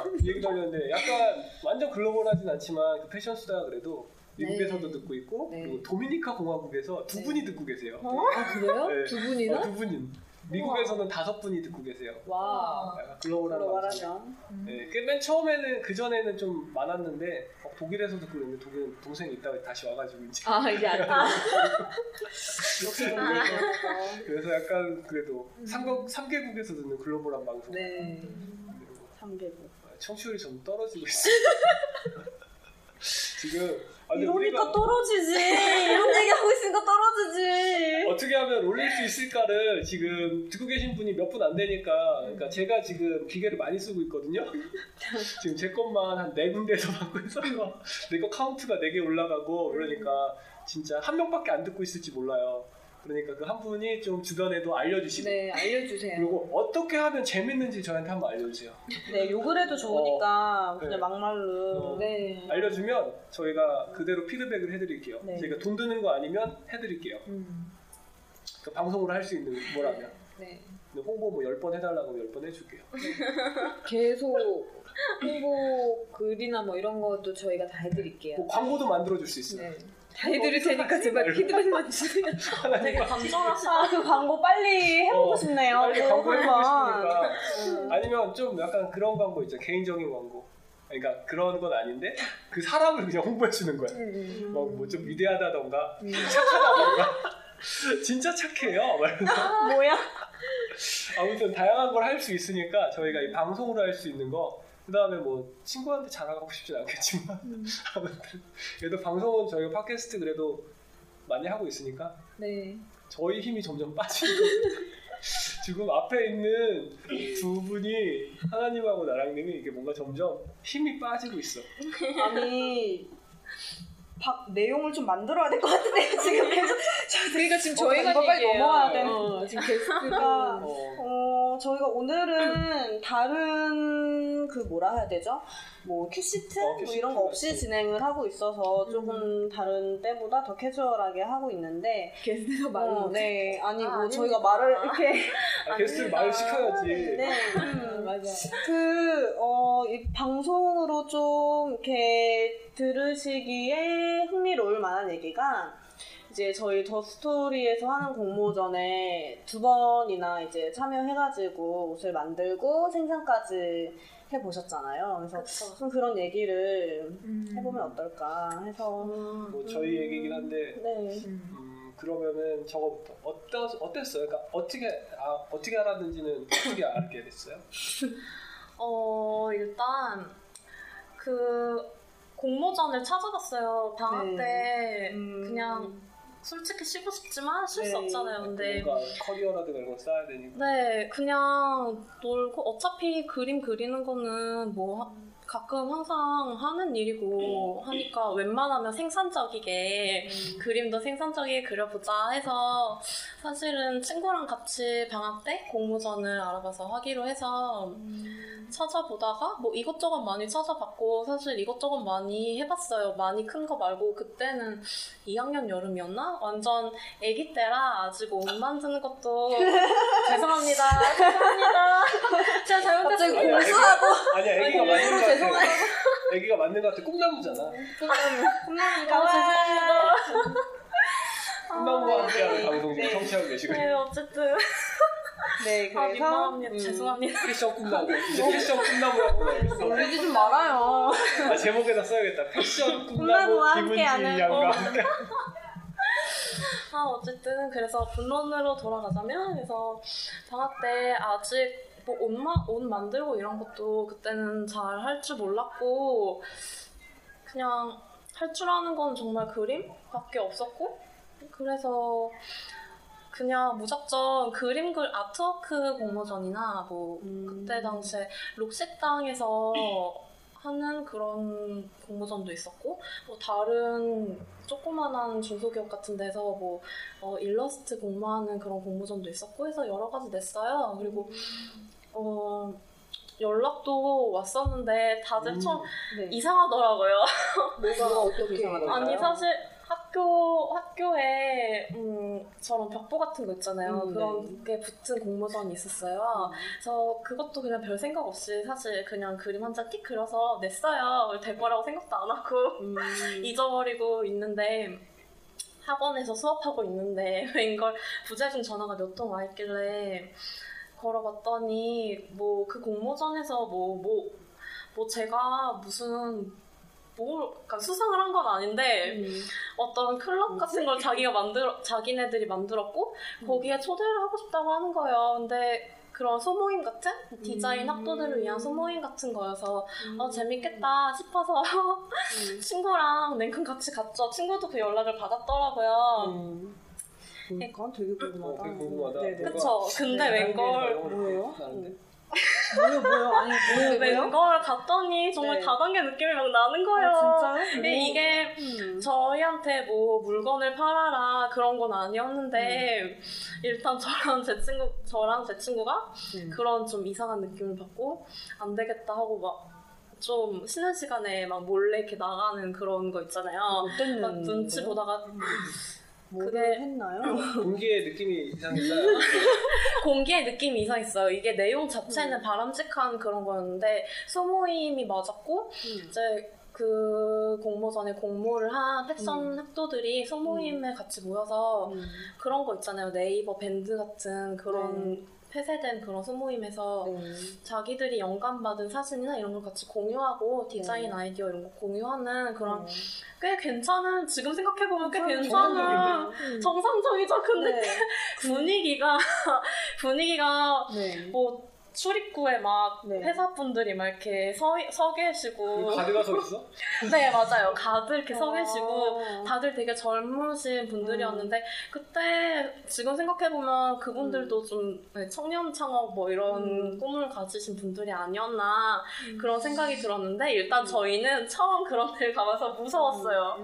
그러니까 얘기도 하려는데 약간 완전 글로벌하진 않지만 그 패션 수다가 그래도 미국에서도 네. 듣고 있고 네. 그리고 도미니카 공화국에서 두 네. 분이 듣고 계세요. 아 그래요? 네. 두 분이나? 어, 두 분이 미국에서는 다섯 분이 듣고 계세요. 와. 약간 글로벌한 방송. 말하죠. 네, 그맨 처음에는 그 전에는 좀 많았는데 어, 독일에서 듣고 있는데 독일 동생이 있다가 다시 와가지고 이제 아 이제 안 돼. 역시 네. 동생이 그래서 약간 그래도 삼국 3개국에서 듣는 글로벌한 방송. 네. 그리고 3개국. 청취율이 좀 떨어지고 있어. 지금 아, 이러니까 우리가 떨어지지. 이런 얘기 하고 있으니까 떨어지지. 어떻게 하면 올릴 수 있을까를 지금 듣고 계신 분이 몇 분 안 되니까 그러니까 제가 지금 기계를 많이 쓰고 있거든요. 지금 제 것만 한 네 군데에서 받고 있어서 내거 카운트가 네 개 올라가고 그러니까 진짜 한 명밖에 안 듣고 있을지 몰라요. 그러니까 그 한 분이 좀 주변에도 알려주시고 네 알려주세요. 그리고 어떻게 하면 재밌는지 저한테 한번 알려주세요. 네, 욕을 해도 좋으니까 그냥 네. 막말로. 어. 네. 알려주면 저희가 그대로 피드백을 해드릴게요. 네. 저희가 돈 드는 거 아니면 해드릴게요. 음. 그 방송으로 할 수 있는 뭐라면. 네. 홍보 뭐 10번 해달라고 10번 해줄게요. 계속 홍보 글이나 뭐 이런 것도 저희가 다 해드릴게요. 뭐 광고도 만들어줄 수 있어요. 네. 다 해드릴 테니까 제발 피드백만 주세요. 되게 감정났어. 아, 그 광고 빨리 해보고 어, 싶네요. 빨리 그거 광고 해보고. 싶으니까. 아니면 좀 약간 그런 광고 있죠. 개인적인 광고. 그러니까 그런 건 아닌데 그 사람을 그냥 홍보해 주는 거야. 음. 뭐좀 위대하다던가 음. 착하다던가 진짜 착해요. 뭐야? 아무튼 다양한 걸 할 수 있으니까 저희가 이 방송으로 할 수 있는 거 그 다음에 뭐 친구한테 자랑하고 싶진 않겠지만 아무튼 그래도 방송은 저희가 팟캐스트 그래도 많이 하고 있으니까 네. 저희 힘이 점점 거예요. 지금 앞에 있는 두 분이 하나님하고 나랑님이 이게 뭔가 점점 힘이 빠지고 있어. 아니 박 내용을 좀 만들어야 될 것 같은데 지금 계속 그러니까 지금 어, 저희가 이거 빨리. 넘어가야 되는- 어, 지금 게스트가 그러니까 어, 어, 저희가 오늘은 다른 그 뭐라 해야 되죠? 뭐 큐시트? 어, 뭐 이런 거 없이 같이. 진행을 하고 있어서 조금 다른 때보다 더 캐주얼하게 하고 있는데 게스트가 어, 말을 네 아니 아, 뭐 아닙니다. 저희가 말을 이렇게 아, 게스트를 말을 시켜야지. 네 음, 맞아. 그, 어, 이 방송으로 좀 이렇게 들으시기에 흥미로울 만한 얘기가 이제 저희 더 스토리에서 하는 공모전에 두 번이나 이제 참여해가지고 옷을 만들고 생산까지 해보셨잖아요. 그래서 그쵸. 좀 그런 얘기를 음. 해보면 어떨까 해서. 뭐 저희 얘기긴 한데 네. 음. 음, 그러면은 저거부터 어떠 어땠어요? 그러니까 어떻게 아, 어떻게 알았는지는 어떻게 알게 됐어요? 어, 일단 그 공모전을 찾아봤어요. 방학 네. 때 음. 그냥 솔직히 쉬고 싶지만 쉴수 네. 없잖아요. 근데 뭔가 커리어라든가 이런 걸 쌓아야 되니까. 네, 그냥 놀고 어차피 그림 그리는 거는 뭐 하- 가끔 항상 하는 일이고 하니까 웬만하면 생산적이게 그림도 생산적이게 그려보자 해서 사실은 친구랑 같이 방학 때 공모전을 알아봐서 하기로 해서 찾아보다가 뭐 이것저것 많이 찾아봤고 사실 이것저것 많이 해봤어요. 많이 큰 거 말고 그때는 2학년 여름이었나? 완전 아기 때라 아직 옷 만드는 것도 죄송합니다. 죄송합니다. 제가 잘못했어요. 갑자기 공수하고 아니야, 애기가 아니, 것 같아. 죄송해요. 애기가 맞는 것 같아. 꿈나무잖아. 끝나니까 아, 죄송합니다. 꿈나무와 함께하는 네. 방송 지금 네. 청취하고 계시고요. 네, 어쨌든 네, 아, 그래서 민망합니다. 음. 죄송합니다. 패션 꿈나무. 이제 패션 꿈나무라고 나겠어. 놀리지 좀 말아요. 아, 제목에다 써야겠다. 패션 꿈나무와 꿈나무 김은지 함께하는 양과 어. 아, 어쨌든 그래서 본론으로 돌아가자면 그래서 방학 때 아직 뭐 옷만 옷 만들고 이런 것도 그때는 잘 할 줄 몰랐고 그냥 할 줄 아는 건 정말 그림밖에 없었고 그래서 그냥 무작정 그림 글 아트워크 공모전이나 뭐 음. 그때 당시에 록식당에서 하는 그런 공모전도 있었고 뭐 다른 조그만한 중소기업 같은 데서 뭐 어, 일러스트 공모하는 그런 공모전도 있었고 해서 여러 가지 냈어요. 그리고 어, 연락도 왔었는데 다들 좀 네. 이상하더라고요. 뭐가 어떻게 이상하다. 아니 사실 학교 학교에 음 저런 벽보 같은 거 있잖아요. 음, 그런 게 붙은 공모전이 있었어요. 그래서 그것도 그냥 별 생각 없이 사실 그냥 그림 한 장 띡 그려서 냈어요. 될 거라고 생각도 안 하고 음. 잊어버리고 있는데 학원에서 수업하고 있는데 웬걸 부재중 전화가 몇 통 와 있길래 걸어봤더니 뭐 그 공모전에서 뭐뭐뭐 제가 무슨 뭘 그러니까 수상을 한 건 아닌데 음. 어떤 클럽 같은 걸 자기가 만들어 자기네들이 만들었고 음. 거기에 초대를 하고 싶다고 하는 거예요. 근데 그런 소모임 같은 디자인 음. 학도들을 위한 소모임 같은 거여서 음. 어 재밌겠다 싶어서 친구랑 냉큼 같이 갔죠. 친구도 그 연락을 받았더라고요. 음. 그러니까 되게 궁금하다. 어, 되게 궁금하다. 네, 네. 그쵸. 근데 웬걸 뭐예요? 뭐요, 뭐요? 아니, 뭐요, 뭐요? 웬걸 갔더니 정말 네. 다단계 느낌이 막 나는 거예요. 아, 진짜요? 근데 이게 음. 저희한테 뭐 물건을 팔아라 그런 건 아니었는데 일단 저랑 제 친구 저랑 제 친구가 음. 그런 좀 이상한 느낌을 받고 안 되겠다 하고 막 좀 쉬는 시간에 막 몰래 이렇게 나가는 그런 거 있잖아요. 막 눈치 보다가 뭐를 그게- 했나요? 공기의 느낌이 이상했어요. 공기의 느낌이 이상했어요. 이게 내용 자체는 바람직한 그런 거였는데 소모임이 맞았고 이제 그 공모전에 공모를 한 패션 학도들이 소모임에 같이 모여서 음. 그런 거 있잖아요. 네이버 밴드 같은 그런 폐쇄된 그런 소모임에서 네. 자기들이 영감받은 사진이나 이런 걸 같이 공유하고 디자인 네. 아이디어 이런 거 공유하는 그런 네. 꽤 괜찮은 지금 생각해보면 꽤 괜찮은 정상적인데요? 정상적이죠. 근데 네. 분위기가 분위기가 네. 뭐 출입구에 막 네. 회사분들이 막 이렇게 서, 서 계시고 가드가 서 있어? 네 맞아요 가드 이렇게 서 아. 계시고 다들 되게 젊으신 분들이었는데 그때 지금 생각해보면 그분들도 좀 네, 청년 창업 뭐 이런 음. 꿈을 가지신 분들이 아니었나 그런 생각이 들었는데 음. 일단 저희는 처음 그런 데를 가면서 무서웠어요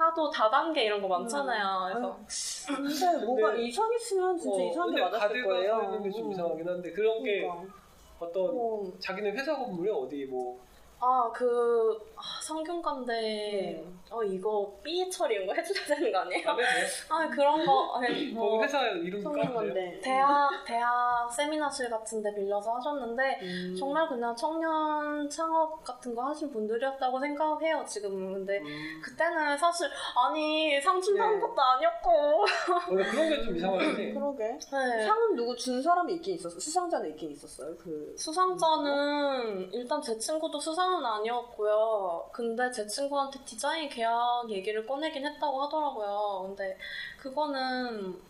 음. 하도 다단계 이런 거 많잖아요 그래서 근데 뭐가 이상했으면 진짜 어, 이상하게 근데 맞았을 가드가 거예요. 서 있는 게좀 음. 이상하긴 한데 그런 게 그러니까. 어떤 어. 자기는 회사 건물에 어디 뭐 아, 그, 아, 성균관대, 네. 어, 이거 삐 처리 이런 거 해줘야 되는 거 아니에요? 안 해도 돼? 아, 그런 거, 아니, 뭐, 거기 회사 이름 까면 돼요? 성공건데. 대학, 대학 세미나실 같은 데 빌려서 하셨는데, 음. 정말 그냥 청년 창업 같은 거 하신 분들이었다고 생각해요, 지금은. 근데, 음. 그때는 사실, 아니, 상 준다는 네. 것도 아니었고. 그러니까 그런 게 좀 이상하긴 해. 그러게. 네. 상은 누구 준 사람이 있긴 있었어. 수상자는 있긴 있었어요. 그 수상자는 일단 제 친구도 수상 은 아니었고요. 근데 제 친구한테 디자인 계약 얘기를 꺼내긴 했다고 하더라고요. 근데 그거는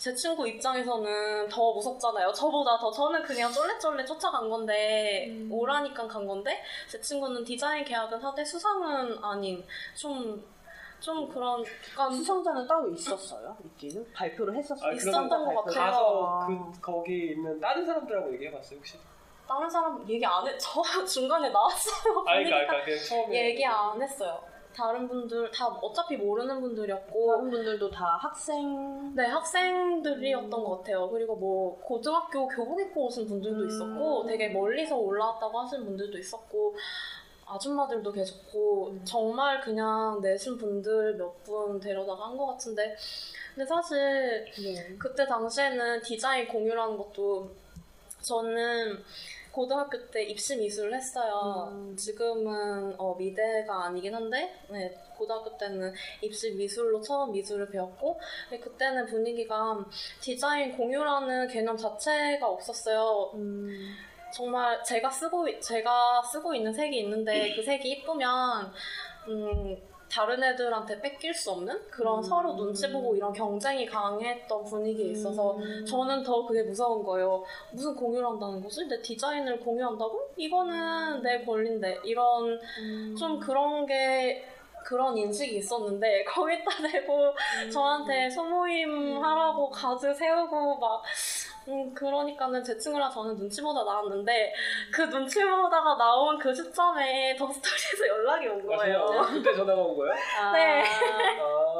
제 친구 입장에서는 더 무섭잖아요. 저보다 더 저는 그냥 쫄래쫄래 쫓아간 건데 음. 오라니까 간 건데 제 친구는 디자인 계약은 하되 수상은 아닌 좀좀 그런 약간 수상자는 따로 있었어요. 있기는 발표를 했었어요. 아, 있었던 것 같아요. 가서 그 거기 있는 다른 사람들하고 얘기해봤어요 혹시? 다른 사람 얘기 안 해. 저 중간에 나왔어요. 아니 그러니까 그냥 처음에 얘기 안 했어요. 다른 분들 다 어차피 모르는 분들이었고 다른 분들도 다 학생 네 학생들이었던 것 같아요. 그리고 뭐 고등학교 교복 입고 오신 분들도 음. 있었고 되게 멀리서 올라왔다고 하신 분들도 있었고 아줌마들도 계셨고 음. 정말 그냥 내신 분들 몇 분 데려다가 한 것 같은데 근데 사실 네. 그때 당시에는 디자인 공유라는 것도 저는 고등학교 때 입시 미술을 했어요. 음. 지금은 어, 미대가 아니긴 한데 네, 고등학교 때는 입시 미술로 처음 미술을 배웠고 근데 그때는 분위기가 디자인 공유라는 개념 자체가 없었어요. 음. 정말 제가 쓰고 제가 쓰고 있는 색이 있는데 그 색이 이쁘면 음, 다른 애들한테 뺏길 수 없는 그런 음. 서로 눈치 보고 이런 경쟁이 강했던 분위기에 있어서 음. 저는 더 그게 무서운 거예요. 무슨 공유를 한다는 거지? 내 디자인을 공유한다고? 이거는 내 권리인데 이런 음. 좀 그런 게 그런 인식이 있었는데 거기다 대고 음. 저한테 소모임 하라고 가드 세우고 막 음, 그러니까는 제 친구랑 저는 눈치보다 나왔는데 그 눈치보다가 나온 그 시점에 더 스토리에서 연락이 온 아, 거예요. 전화- 그때 전화가 온 거야? 아. 네. 아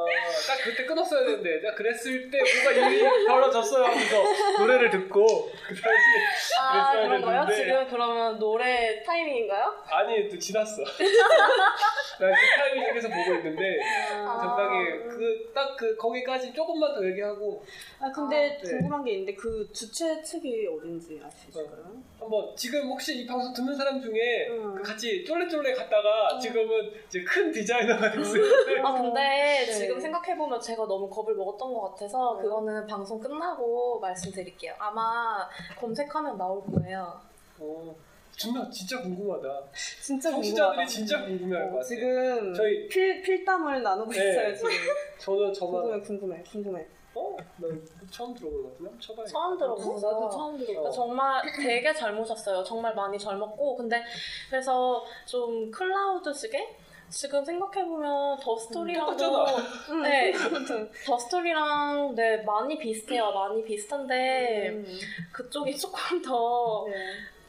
딱 그때 끊었어야 되는데 내가 그랬을 때 뭔가 일이 벌어졌어요 하면서 노래를 듣고 그 당시에 아 그랬어야 그런 거요? 됐는데. 지금 그러면 노래 타이밍인가요? 아니 또 지났어 나그 타이밍에서 보고 있는데 아. 적당히 그 딱 그 거기까지 조금만 더 얘기하고 아 근데 아, 네. 궁금한 게 있는데 그 주최 측이 어딘지 아시실까요? 한번 지금 혹시 이 방송 듣는 사람 중에 음. 그 같이 쫄래쫄래 갔다가 음. 지금은 이제 큰 디자이너가 됐어요. 아 근데 네. 지금 생각해 보면 제가 너무 겁을 먹었던 것 같아서 네. 그거는 방송 끝나고 말씀드릴게요. 아마 검색하면 나올 거예요. 어, 정말 진짜 궁금하다. 진짜 청취자들이 궁금하다. 진짜 궁금해할 것 어, 같아. 지금 저희- 필 필담을 나누고 네. 있어요 지금. 저는 저만 궁금해 궁금해 궁금해. 어? 난 처음 들어보는 것 같은데 쳐봐야 처음 들어봤어요. 나도 처음 들어. 그러니까 정말 되게 젊으셨어요. 정말 많이 젊었고 근데 그래서 좀 클라우드식의 지금 생각해보면 더 스토리랑도 똑같잖아. 네, 더 스토리랑 네 많이 비슷해요. 많이 비슷한데 음. 그쪽이 조금 더 네.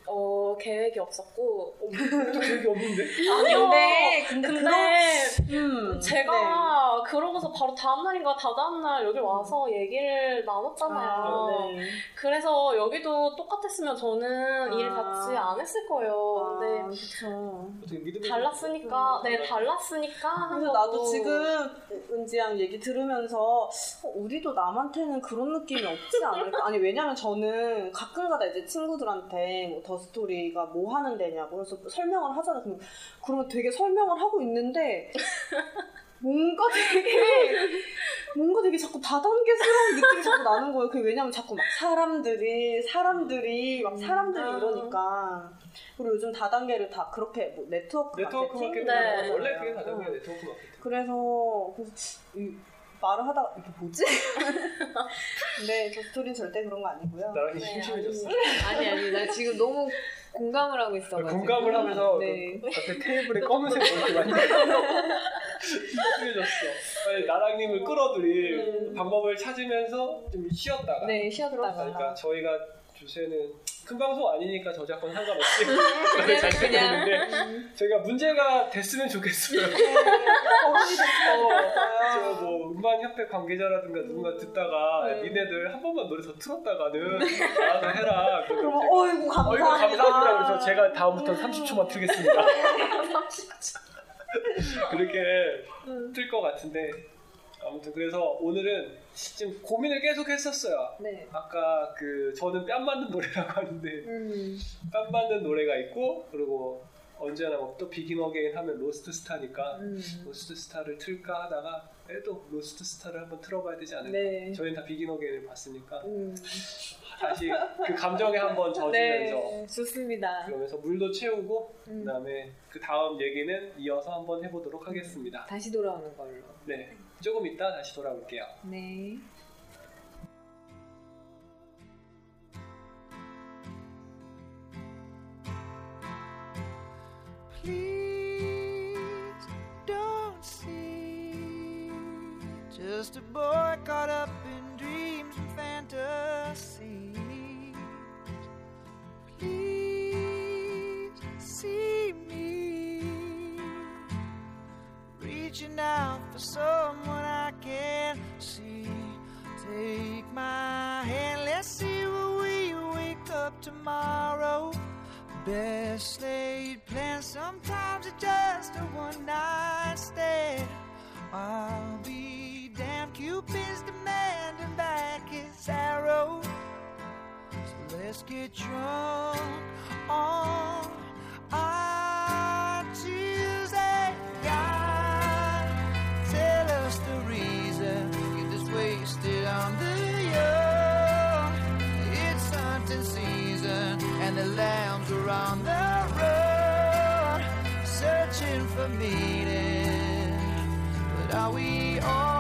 어, 계획이 없었고 또 계획이 없는데? 아니요. 근데 근데 근데 그런 음, 제가 그러고서 바로 다음날인가 다다음날 여기 와서 얘기를 네. 나눴잖아요. 아, 네. 그래서 여기도 똑같았으면 저는 아. 일 같이 안 했을 거예요. 아, 근데 달랐으니까, 음. 네, 달랐으니까. 거고. 나도 지금 은지양 얘기 들으면서 어, 우리도 남한테는 그런 느낌이 없지 않을까? 아니 왜냐면 저는 가끔가다 이제 친구들한테 뭐더 스토리가 뭐 하는 데냐고 그래서 설명을 하잖아요. 그럼 그러면 되게 설명을 하고 있는데 뭔가 되게 뭔가 되게 자꾸 다단계스러운 느낌이 자꾸 나는 거예요. 그게 왜냐면 자꾸 막 사람들이 사람들이 막 사람들이 음. 이러니까 그리고 요즘 다단계를 다 그렇게 뭐 네트워크 네트워크 마케팅 마케팅 네. 원래 그게 응. 게 네트워크 마케팅. 그래서, 그래서 이 말을 하다가 이게 뭐지? 근데 저 스토리는 절대 그런 거 아니고요. 나랑이 네, 심심해졌어. 아니 아니 나 지금 너무 공감을 하고 있어가지고 공감을 하면서 네. 그 앞에 테이블에 검은색 이렇게 많이 심심해졌어. 빨리 나랑님을 끌어들일 방법을 찾으면서 좀 쉬었다가. 네 쉬었다가 그러니까 저희가 요새는 큰 방송 아니니까 저작권 상관없이 그냥 잘 되는데 저희가 문제가 됐으면 좋겠어요. 거론이 됐어요. 저뭐 음반 협회 관계자라든가 누군가 듣다가 네. 니네들 한 번만 노래 더 틀었다가는 알아서 해라. 그러면 그러면 제가 어이구 감사합니다. 어이구 감사합니다. 그래서 제가 다음부터 30초만 틀겠습니다. 그렇게 틀것 같은데 아무튼 그래서 오늘은 지금 고민을 계속 했었어요. 네. 아까 그 저는 뺨 맞는 노래라고 하는데 음. 뺨 맞는 노래가 있고 그리고 언제나 뭐또 Begin Again 하면 Lost Star니까 음. Lost Star를 틀까 하다가 그래도 Lost Star를 한번 틀어봐야 되지 않을까. 네. 저희는 다 Begin Again을 봤으니까 음. 다시 그 감정에 한번 젖으면서 네 좋습니다. 그러면서 물도 채우고 음. 그다음에 그 다음 얘기는 이어서 한번 해보도록 하겠습니다. 다시 돌아오는 걸로. 네, 조금 이따 다시 돌아올게요. 네. Please don't see just a boy caught up in dreams and fantasies. Please see me reaching out for someone I can see. Take my hand, let's see where we wake up tomorrow. Best laid plans, sometimes it's just a one night stand. I'll be damned, Cupid's demanding back his arrow. So let's get drunk on our the lambs are on the road searching for meaning. But are we all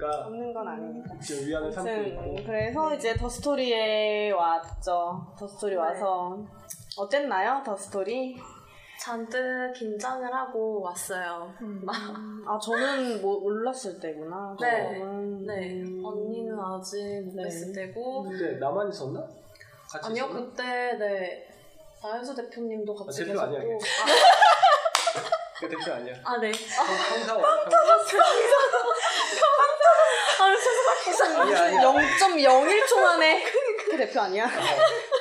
아니니까 없는 건 아니니까. 지금 위안을 삼고 있고. 그래서 이제 더 스토리에 왔죠. 더 스토리 와서 어땠나요? 더 스토리? 잔뜩 긴장을 하고 왔어요. 아 저는 뭐 몰랐을 때구나. 네. 네, 음. 언니는 아직 못 네. 뵀을 때고 근데 나만 있었나? 같이 아니요 있었나? 그때 네 나연수 대표님도 같이 아, 대표 아니야, 계셨고 그 대표 아니야. 아, 아 네. 아. 아니야 아니야. 0.01초 만에 그 대표 아니야?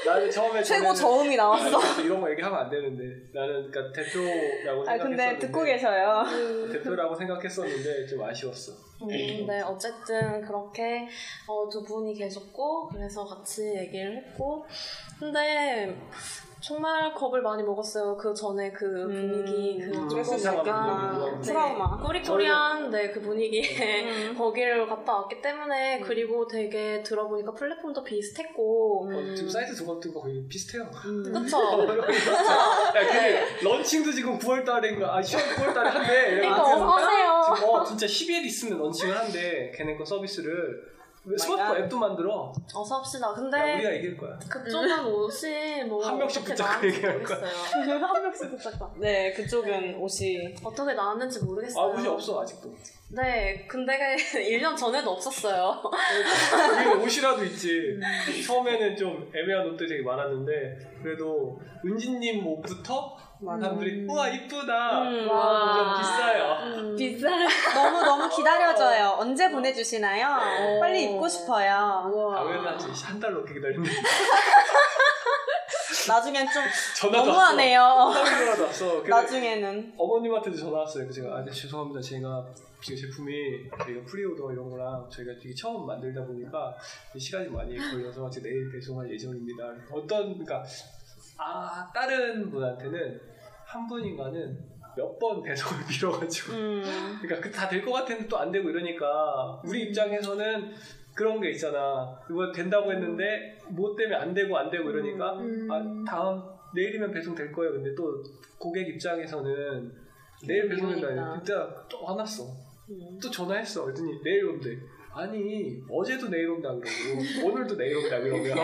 나는 처음에 최고 저음이 나왔어. 이런 거 얘기하면 안 되는데 나는 그러니까 대표라고 아 생각했었는데 근데 듣고 계셔요. 대표라고 생각했었는데 좀 아쉬웠어. 음, 네, 어쨌든 그렇게 어, 두 분이 계셨고 그래서 같이 얘기를 했고 근데 정말 겁을 많이 먹었어요. 그 전에 그 분위기 그 음, 조금 이상한 약간 분위기, 네, 트라우마. 꾸리꾸리한 네, 그 분위기에 음. 거기를 갔다 왔기 때문에 그리고 되게 들어보니까 플랫폼도 비슷했고 어, 지금 사이트 들어갔던 거 거의 비슷해요. 그쵸? 야, 그 런칭도 지금 9월 달인가, 아, 10월 9월 달에 한대. 그러니까 아, 어서 하세요. 어, 진짜 10일 있으면 런칭을 한대. 걔네 거 서비스를. 왜 스마트폰. 앱도 만들어. 어서 합시다. 야, 근데 우리가 이길 거야. 그쪽은 옷이 뭐 한 명씩 붙잡고 얘기할 거야. 한 명씩 붙잡고. 네 그쪽은 옷이 어떻게 나왔는지 모르겠어요. 아, 옷이 없어, 아직도. 네, 근데 1년 전에도 없었어요. 우리는 옷이라도 있지. 처음에는 좀 애매한 옷들이 되게 많았는데, 그래도 은지님 옷부터 사람들이, 우와, 이쁘다. 음, 와, 좀 비싸요. 비싸. 너무 너무 기다려져요. 언제 보내주시나요? 빨리 입고 싶어요. 당연하지. 한달 넘게 기다렸는데. 나중엔 좀 전화도 너무하네요. 전화도 왔어. 나중에는 어머님한테도 전화 왔어요. 그래서 제가 아, 네, 죄송합니다. 제가 이 제품이 저희가 pre-order 이런 거랑 저희가 되게 처음 만들다 보니까 시간이 많이 걸려서 제 내일 배송할 예정입니다. 어떤 그러니까 아 다른 분한테는 한 분인가는 몇 번 배송을 미뤄가지고 음, 그러니까 그다될 것 같았는데 또 안 되고 이러니까 우리 입장에서는 그런 게 있잖아. 이거 된다고 했는데 뭐 때문에 안 되고 안 되고 이러니까 아, 다음 내일이면 배송 될 거예요. 근데 또 고객 입장에서는 내일 배송된다. 그러니까. 그때 또 화났어. 음. 또 전화했어. 그랬더니 내일 온대. 아니 어제도 내일 온다 그러고 오늘도 내일 온다 그러면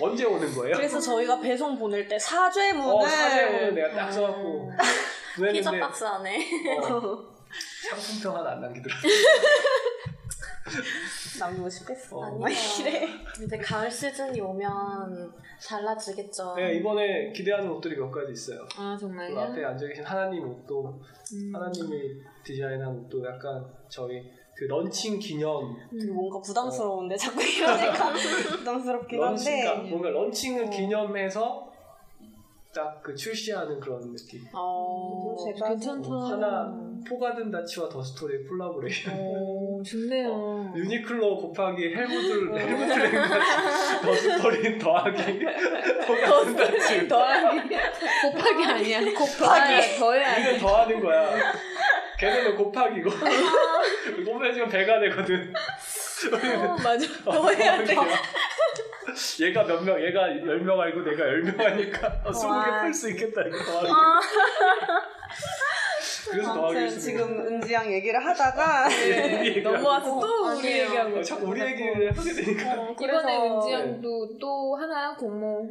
언제 오는 거예요? 그래서 저희가 배송 보낼 때 사죄문을 어 사제문을 내가 딱 써갖고 피자 보냈는데 박스 안에. 어, 상품평 하나 안 남기더라. 남기고 싶겠어. 어. 막 이래. 이제 가을 시즌이 오면 달라지겠죠. 네, 이번에 기대하는 옷들이 몇 가지 있어요. 아그 정말요? 앞에 앉아 계신 하나님 옷도 음. 하나님이 디자인한 옷도 약간 저희 그 런칭 기념 되게 뭔가 부담스러운데 자꾸 이러니까 부담스럽긴 런칭 한데. 뭔가 런칭을 어. 기념해서 딱 그 출시하는 그런 느낌. 어, 제가 괜찮다. 하나 포가든 다치와 더스토리의 콜라보레이션. 오, 좋네요. 유니클로 곱하기 헬무드 헬무드 더스토리 더하기 포가든 다치. 더하기 곱하기 아니야. 곱하기. 더해야 우리는 돼. 더하는 거야. 걔네는 곱하기고. 곱해지면 배가 되거든. 어, 맞아. 더 해야 돼. 얘가 몇 명, 얘가 10명 알고 내가 10명 하니까 어, 20개 풀 수 있겠다 이거 더하기. 그래서 더하기 아무튼 지금 은지양 얘기를 하다가 우리 얘기하고. 넘어와서 또 우리 아니에요. 얘기하고. 어, 자꾸 우리 얘기를 하게 되니까. 어, 이번에 그래서- 은지 양도 또 하나요? 공모.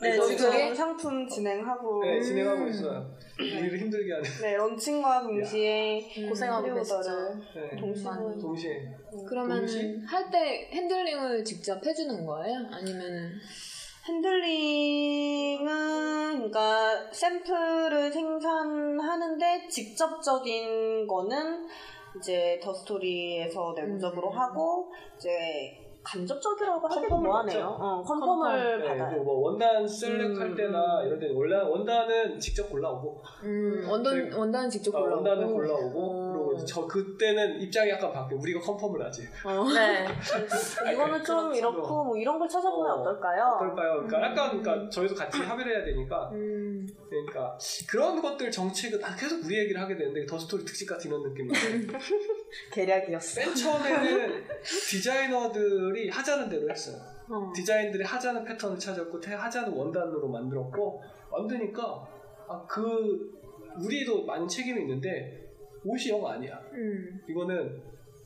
네, 지금 어떻게? 상품 진행하고 네, 음. 진행하고 있어요. 우리를 힘들게 하는. 네, 런칭과 동시에 고생하고 pre-order를 계시죠. 네. 동시에. 동시에. 그러면 동시? 할때 핸들링을 직접 해주는 거예요? 아니면 핸들링은 그러니까 샘플을 생산하는데 직접적인 거는 이제 더 스토리에서 내부적으로 음. 하고 이제 간접적이라고 하기도 뭐하네요. 어, 컨펌을 네, 받아요. 뭐 원단 셀렉할 음, 때나 음. 이럴 때 원단 원단은 직접 골라오고 음, 원단 네. 원단은 직접 어, 골라오고. 원단은 골라오고 어. 그리고 저 그때는 입장이 약간 바뀌어 우리가 컨펌을 하지 네. 이거는 좀 그렇죠. 이렇고 뭐 이런 걸 찾아보면 어, 어, 떨까요 어떨까요? 그러니까 약간 그러니까 저희도 같이 합의를 해야 되니까 음, 그러니까 그런 것들 정책은 아, 계속 우리 얘기를 하게 되는데 더 스토리 특집 같은 이런 느낌 계략이었어. 맨 처음에는 디자이너들이 하자는 대로 했어요 어. 디자인들이 하자는 패턴을 찾았고 태- 하자는 원단으로 만들었고 만드니까 아, 그 우리도 많은 책임이 있는데 옷이 영 아니야. 음. 이거는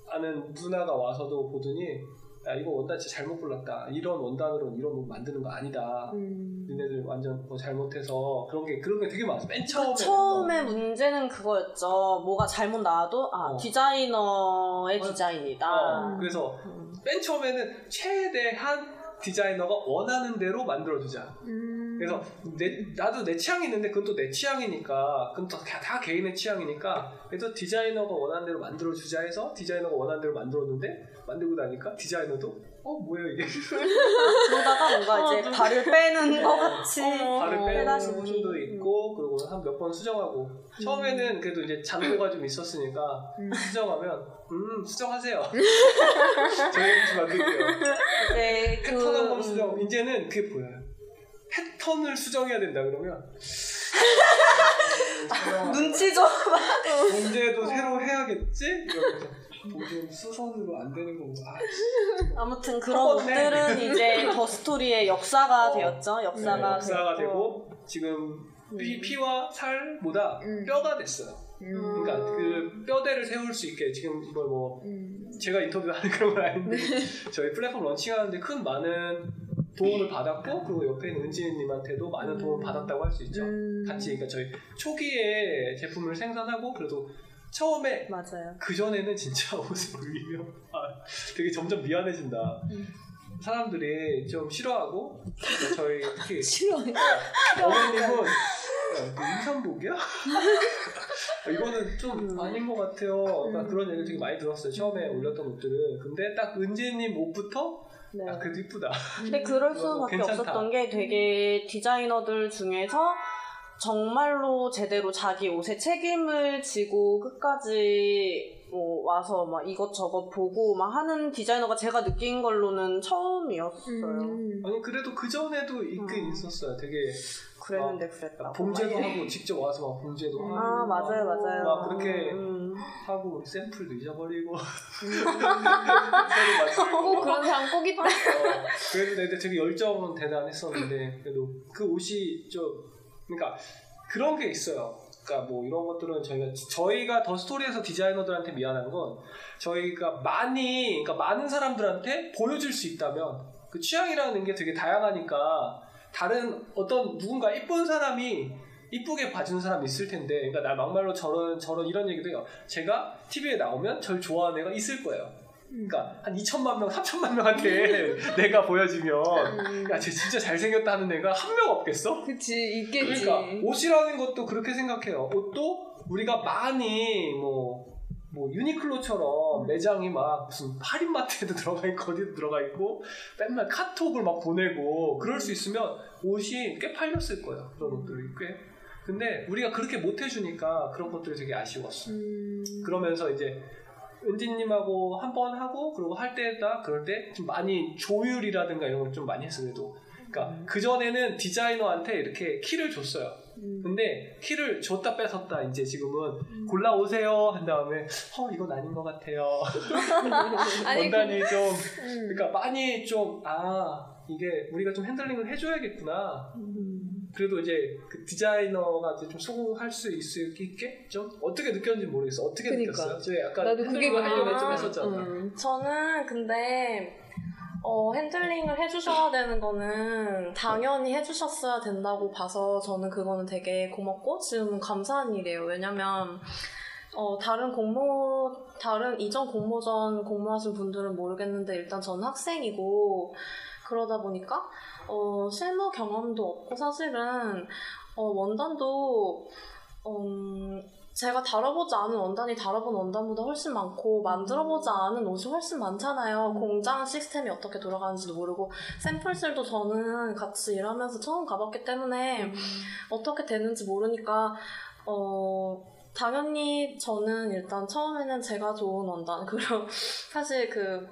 아는 누나가 와서도 보더니 야 이거 원단 진짜 잘못 골랐다. 이런 원단으로 이런 옷 만드는 거 아니다. 음. 니네들 완전 뭐 잘못해서 그런 게 그런 게 되게 많아. 맨 처음에 처음에 문제는 그거였죠. 뭐가 잘못 나와도 아 어. 디자이너의 어. 디자인이다. 어, 그래서 음. 맨 처음에는 최대한 디자이너가 원하는 대로 만들어주자. 음. 그래서 내, 나도 내 취향이 있는데 그건 또 내 취향이니까. 그건 또다 개인의 취향이니까. 그래서 디자이너가 원하는 대로 만들어 주자 해서 디자이너가 원하는 대로 만들었는데 만들고 나니까 디자이너도 어 뭐야 이게? 그러다가 뭔가 이제 발을 빼는 것 같이 발을 빼는 빼다시피. 부분도 있고 그리고 한 몇 번 수정하고. 처음에는 그래도 이제 잔고가 좀 있었으니까 음. 수정하면 음 수정하세요. 저희가 다시 만들게요. 이제 그 패턴 한번 음, 수정. 이제는 그게 보여요 패턴을 수정해야 된다 그러면 눈치 좀 문제도 새로 해야겠지? 이러면서 도저히 수선으로 안 되는 거고 아, 아무튼 그런 한번에. 옷들은 이제 더 스토리의 역사가 어. 되었죠. 네, 역사가, 역사가 됐고. 되고 지금 피, 피와 살보다 음. 뼈가 됐어요 음. 그러니까 그 뼈대를 세울 수 있게 지금 이걸 뭐 음. 제가 인터뷰하는 그런 건 아닌데 저희 플랫폼 런칭하는데 큰 많은 도움을 받았고 그리고 옆에 있는 은지님한테도 많은 도움을 받았다고 할 수 있죠 음. 같이 그러니까 저희 초기에 제품을 생산하고 그래도 처음에 맞아요. 그 전에는 진짜 옷을 올리면 아, 되게 점점 미안해진다. 사람들이 좀 싫어하고 그러니까 저희 특히 싫어. 어머님은 야, 그 임산복이야? 이거는 좀 아닌 것 같아요. 그러니까 그런 얘기 되게 많이 들었어요. 처음에 올렸던 옷들은. 근데 딱 은지님 옷부터 네. 아, 그래도 이쁘다. 근데 그럴 이거 수밖에 괜찮다. 없었던 게 되게 디자이너들 중에서 정말로 제대로 자기 옷에 책임을 지고 끝까지 뭐 와서 막 이것저것 보고 막 하는 디자이너가 제가 느낀 걸로는 처음이었어요. 음. 아니 그래도 그 전에도 있긴 음. 있었어요. 되게 그랬는데 그랬다고. 봉제도 막 하고 직접 와서 막 봉제도 하고 아 맞아요 맞아요. 막 그렇게 음. 하고 샘플도 잊어버리고 꼭 그런 사람 꼭 있다. 어, 그래도 내가 되게 열정은 대단했었는데 그래도 그 옷이 좀 그러니까 그런 게 있어요. 그러니까 뭐 이런 것들은 저희가 저희가 더 스토리에서 디자이너들한테 미안한 건 저희가 많이 그러니까 많은 사람들한테 보여줄 수 있다면 그 취향이라는 게 되게 다양하니까 다른 어떤 누군가 이쁜 사람이 이쁘게 봐주는 사람이 있을 텐데 그러니까 나 막말로 저런 저런 이런 얘기도 해요. 제가 TV에 나오면 절 좋아하는 애가 있을 거예요. 그러니까 한 2천만 명, 3천만 명한테 내가 보여지면 야, 쟤 진짜 잘생겼다 하는 애가 한 명 없겠어? 그치 있겠지. 그러니까 옷이라는 것도 그렇게 생각해요. 옷도 우리가 많이 뭐, 뭐 유니클로처럼 매장이 막 무슨 할인마트에도 들어가 있고 어디도 들어가 있고 맨날 카톡을 막 보내고 그럴 수 있으면 옷이 꽤 팔렸을 거예요. 그런 옷들이 꽤. 근데 우리가 그렇게 못 해주니까 그런 것들이 되게 아쉬웠어. 음. 그러면서 이제 은지님하고 한 번 하고 그리고 할 때다 그럴 때 좀 많이 조율이라든가 이런 걸 좀 많이 했어요. 그래도 그러니까 그 전에는 디자이너한테 이렇게 키를 줬어요. 음. 근데 키를 줬다 뺏었다 이제 지금은 골라 오세요 한 다음에 어 이건 아닌 것 같아요. 원단이 좀 음. 그러니까 많이 좀 아 이게 우리가 좀 핸들링을 해줘야겠구나. 그래도 이제 그 디자이너가 이제 좀 소구할 수 있게 좀 어떻게 느꼈는지 모르겠어. 어떻게 그니까. 느꼈어요? 저희 약간 나도 그게 하려고 좀. 했었잖아. 음. 저는 근데 어, 핸들링을 해주셔야 되는 거는 당연히 해주셨어야 된다고 봐서 저는 그거는 되게 고맙고 지금 감사한 일이에요. 왜냐면 어, 다른 공모, 다른 이전 공모전 공모하신 분들은 모르겠는데 일단 저는 학생이고 그러다 보니까 어, 실무 경험도 없고 사실은 어, 원단도 음, 제가 다뤄보지 않은 원단이 다뤄본 원단보다 훨씬 많고 만들어보지 않은 옷이 훨씬 많잖아요. 공장 시스템이 어떻게 돌아가는지도 모르고 샘플실도 저는 같이 일하면서 처음 가봤기 때문에 어떻게 되는지 모르니까 어 당연히 저는 일단 처음에는 제가 좋은 원단 그리고 사실 그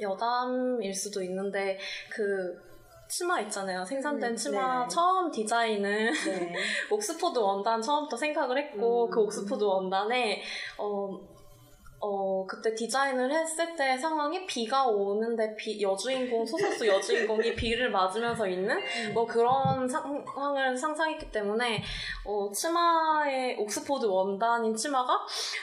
여담일 수도 있는데 그 치마 있잖아요. 생산된 음, 치마 네. 처음 디자인은 네. 옥스포드 원단 처음부터 생각을 했고 음. 그 옥스포드 원단에 어 어, 그때 디자인을 했을 때 상황이 비가 오는데 비, 여주인공, 소속수 여주인공이 비를 맞으면서 있는 뭐 그런 상황을 상상했기 때문에 어, 치마에 옥스포드 원단인 치마가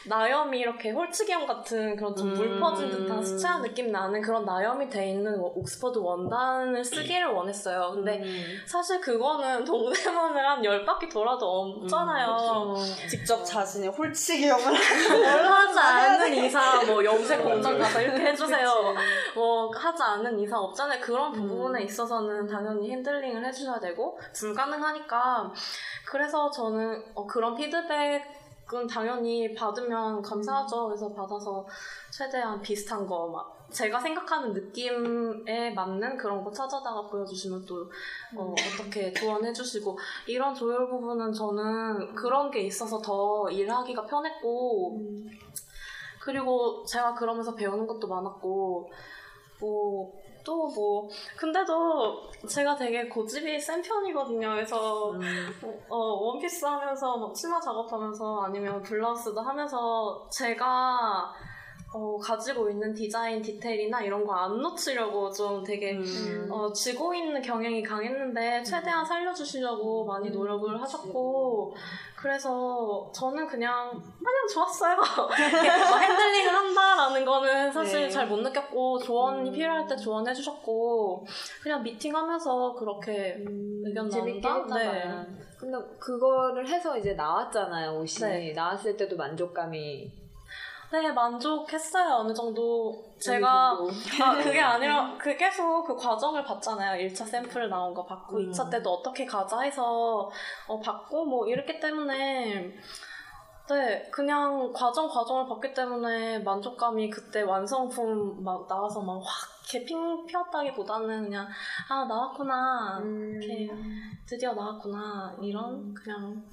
나염이 이렇게 홀치기형 같은 그런 좀물 음. 퍼진 듯한 수채화 느낌 나는 그런 나염이 돼 있는 옥스포드 원단을 쓰기를 원했어요. 근데 음. 사실 그거는 동대문을 한 열 바퀴 돌아도 없잖아요. 직접 자신의 홀치기형을 뭘 하지 않는 이상 뭐 염색 공장 가서 이렇게 해주세요. 뭐 하지 않는 이상 없잖아요. 그런 부분에 있어서는 당연히 핸들링을 해주셔야 되고 불가능하니까. 그래서 저는 어, 그런 피드백은 당연히 받으면 감사하죠. 그래서 받아서 최대한 비슷한 거 막 제가 생각하는 느낌에 맞는 그런 거 찾아다가 보여주시면 또 어, 어떻게 조언해주시고. 이런 조율 부분은 저는 그런 게 있어서 더 일하기가 편했고 그리고 제가 그러면서 배우는 것도 많았고 뭐 또 뭐. 근데도 제가 되게 고집이 센 편이거든요. 그래서 어, 원피스 하면서 막 치마 작업하면서 아니면 블라우스도 하면서 제가 어, 가지고 있는 디자인 디테일이나 이런 거 안 놓치려고 좀 되게 어, 쥐고 있는 경향이 강했는데 최대한 살려주시려고 많이 노력을 하셨고 그래서 저는 그냥 그냥 좋았어요. 뭐 핸들링을 한다라는 거는 사실 네. 잘못 느꼈고 조언이 필요할 때 조언해 주셨고 그냥 미팅하면서 그렇게 의견 재밌게 나눈다. 네. 근데 그거를 해서 이제 나왔잖아요, 옷이. 네. 나왔을 때도 만족감이. 네, 만족했어요, 어느 정도. 제가, 아, 그게 아니라, 그 계속 그 과정을 봤잖아요. 1차 샘플 나온 거 음. 2차 때도 어떻게 가자 해서, 어, 봤고, 뭐, 이랬기 때문에, 네, 그냥 과정, 과정을 봤기 때문에 만족감이 그때 완성품 막 나와서 막 확 개핑 피었다기 보다는 그냥, 아, 나왔구나. 음. 이렇게, 드디어 나왔구나. 이런, 그냥,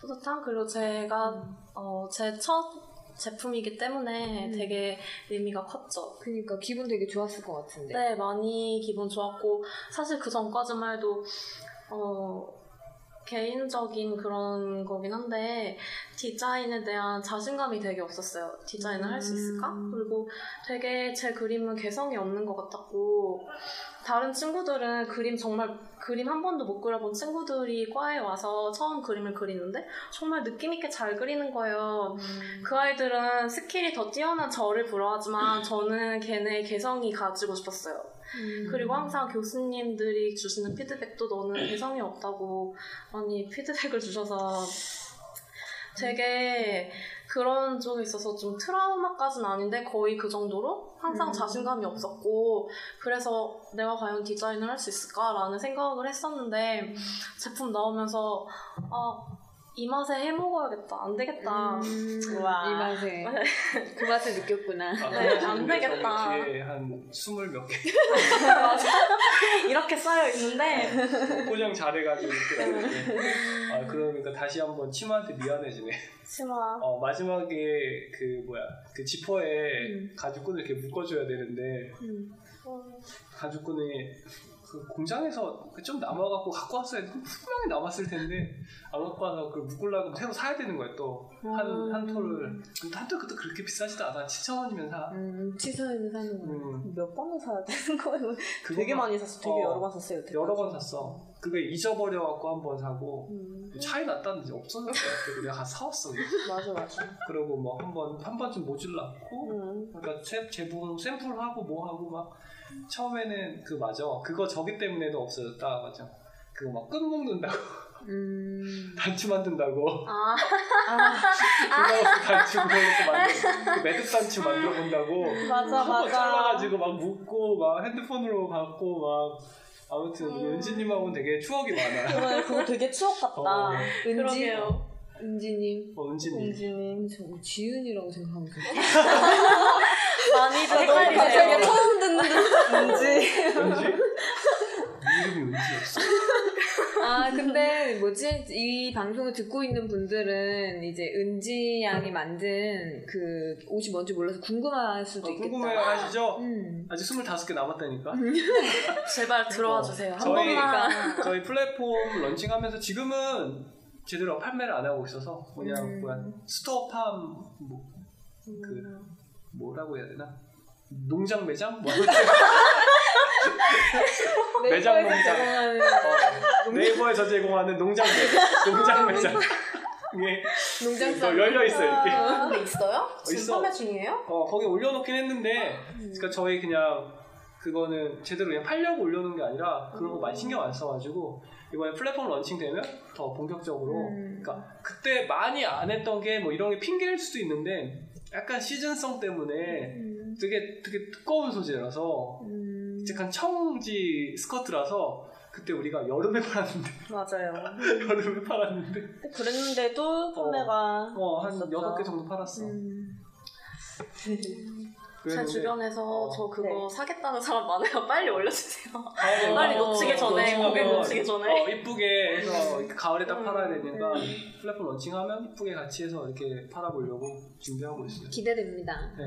뿌듯함. 그리고 제가, 어, 제 첫 제품이기 때문에 되게 의미가 컸죠. 그니까 기분 되게 좋았을 것 같은데. 네, 많이 기분 좋았고, 사실 그 전까지만 해도, 어, 개인적인 그런 거긴 한데, 디자인에 대한 자신감이 되게 없었어요. 디자인을 할수 있을까? 그리고 되게 제 그림은 개성이 없는 것 같았고, 다른 친구들은 그림 정말, 그림 한 번도 못 그려본 친구들이 과에 와서 처음 그림을 그리는데, 정말 느낌있게 잘 그리는 거예요. 그 아이들은 skill이 더 뛰어난 저를 부러워하지만, 저는 걔네 개성이 가지고 싶었어요. 그리고 항상 교수님들이 주시는 피드백도 너는 개성이 없다고 많이 피드백을 주셔서 되게 그런 쪽에 있어서 좀 트라우마까지는 아닌데 거의 그 정도로 항상 자신감이 없었고 그래서 내가 과연 디자인을 할 수 있을까라는 생각을 했었는데 제품 나오면서 아, 이 맛에 해 먹어야겠다 안 되겠다 음, 우와. 이 맛에. 그 맛을 느꼈구나. 아, 네, 안 되겠다. 한 스물 몇개 이렇게 쌓여 있는데 포장 잘해가지고 이렇게 아 그러니까 다시 한번 치마한테 미안해지네. 치마 어 마지막에 그 뭐야 그 지퍼에 가죽끈을 이렇게 묶어줘야 되는데 가죽끈이 그 공장에서 그좀 남아갖고 갖고 왔어야 돼. 분명히 남았을 텐데 안 갖고 와서 그걸 묶으려고 새로 사야 되는 거야 또한한 톨을 근데 한톨 그것도 그렇게 비싸지도 않아 7천 원이면 사. 음, 치사에는 사는 거. 음, 몇 번을 사야 되는 거예요? 되게 막- 많이 샀어. 되게 어, 여러 번 샀어요. 여러 번 샀어. 그게 잊어버려갖고 한 번 사고 음. 차이 났다는데 없어졌어. 그래서 내가 사왔어. 맞아 맞아. 그리고 뭐 한 번 한 번쯤 모질랐고 음. 그러니까 제, 제품 샘플하고 뭐 하고 막 처음에는 그 맞아 그거 저기 때문에도 없어졌다 맞아 그거 막끈 묶는다고 음. 단추 만든다고 아 그거 단추 그거 또 만들 그 매듭 단추 만들어 본다고 맞아 맞아. 잘라가지고 막 묶고 막 핸드폰으로 갖고 막 아무튼 음. 은지님하고는 되게 추억이 많아 그거, 그거 되게 추억 같다. 어. 은지. 그러게요 은지님. 어, 은지님 은지님. 저 지은이라고 생각하면 좋겠다. 많이 아, 너무 갑자기 헷갈리세요 처음 듣는 은지. 은지 네 이름이 은지였어 아, 근데 뭐지? 이 방송을 듣고 있는 분들은 이제 은지 양이 만든 그 옷이 뭔지 몰라서 궁금할 수도 어, 있겠다. 궁금해 하시죠? 음. 아직 25개 남았다니까 제발 들어와 주세요 한 저희- 번만 저희 플랫폼 런칭하면서 지금은 제대로 판매를 안 하고 있어서 그냥 음. 뭐야 스토어팜 뭐, 그 뭐라고 해야 되나? 농장 매장? 뭐 매장 농장. 어, 네이버에서 제공하는 농장 매장. 농장 매장. 예. 농장상 뭐 열려 있어 이렇게. 근데 있어요? 지금 있어. 판매 중이에요? 어 거기 올려놓긴 했는데, 그러니까 저희 그냥 그거는 제대로 그냥 팔려고 올려놓은 게 아니라 그런 거 많이 신경 안 써가지고 이번에 플랫폼 런칭되면 더 본격적으로. 음. 그러니까 그때 많이 안 했던 게 뭐 이런 게 핑계일 수도 있는데 약간 시즌성 때문에 음. 되게 되게 두꺼운 소재라서 음. 약간 청지 스커트라서 그때 우리가 여름에 팔았는데 맞아요. 여름에 팔았는데 그랬는데도 판매가 어한 됐었죠. 여섯 개 정도 팔았어. 음. 제 주변에서 어. 저 그거 네. 사겠다는 사람 많아요. 빨리 올려주세요. 가을에 빨리 어, 놓치기 전에, 런칭하면 고객 놓치기 전에. 어, 이쁘게 해서 이렇게 가을에 딱 음, 팔아야 되니까 음. 플랫폼 런칭하면 이쁘게 같이 해서 이렇게 팔아보려고 준비하고 있어요. 기대됩니다. 네,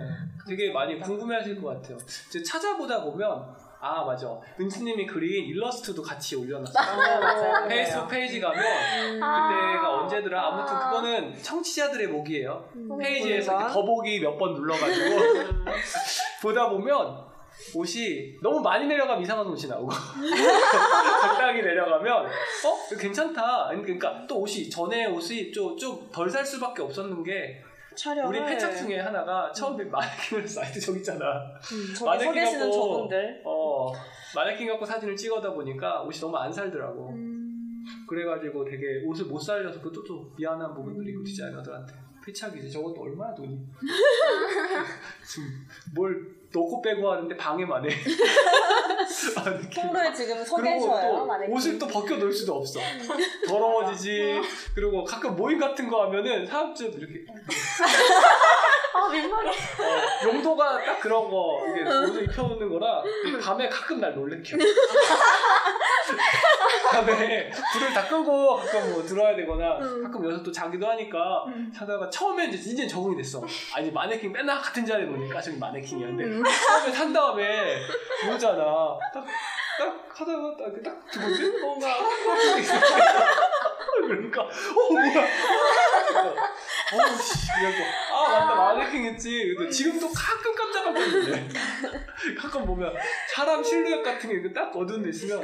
되게 많이 궁금해하실 것 같아요. 이제 찾아보다 보면 아 맞아 은지님이 그린 일러스트도 같이 올려놨어요. 맞아요. 페이스북 페이지 가면 그때가 언제더라 아무튼 그거는 청취자들의 몫이에요. 음. 페이지에서 더보기 몇 번 눌러가지고 보다 보면 옷이 너무 많이 내려가면 이상한 옷이 나오고 적당히 내려가면 어 괜찮다. 그러니까 또 옷이 전에 옷이 좀 좀 덜 살 수밖에 없었는 게 촬영을 우리 패착 중에 하나가 처음에 마네킹을 사이트 저기 있잖아. 음. 저기 서 마네킹 계시는 갖고 저분들 어 마네킹 갖고 사진을 찍어다 보니까 옷이 너무 안 살더라고. 음. 그래가지고 되게 옷을 못 살려서 그것도 좀 미안한 부분들이 있고 디자이너들한테 패착이지 저것도 얼마나 돈이 지금 뭘 넣고 빼고 하는데 방해만 해 마네킹. 통로에 지금 서 그리고 계셔요. 또 마네킹. 옷을 또 벗겨 놓을 수도 없어 더러워지지 그리고 가끔 모임 같은 거 하면은 사람들 이렇게 아, 민망해. 어, 용도가 딱 그런 거 이게 옷을 입혀놓는 거라 밤에 가끔 날 놀래켜. 밤에 불을 다 끄고 가끔 뭐 들어야 되거나 가끔 여기서 또 자기도 하니까 사다가 처음에 이제 이제 적응이 됐어. 아니 마네킹 맨날 같은 자리에 놓으니까 저기 마네킹이었는데 처음에 산 다음에 보잖아. 딱, 딱 하다가 딱, 딱 들어오지 뭔가 그러니까 어 뭐야. 어우씨 이러고 아 맞다 마네킹 했지 근데 지금도 가끔 깜짝깜짝이네 가끔 보면 사람 실루엣 같은 게 딱 어두운 데 있으면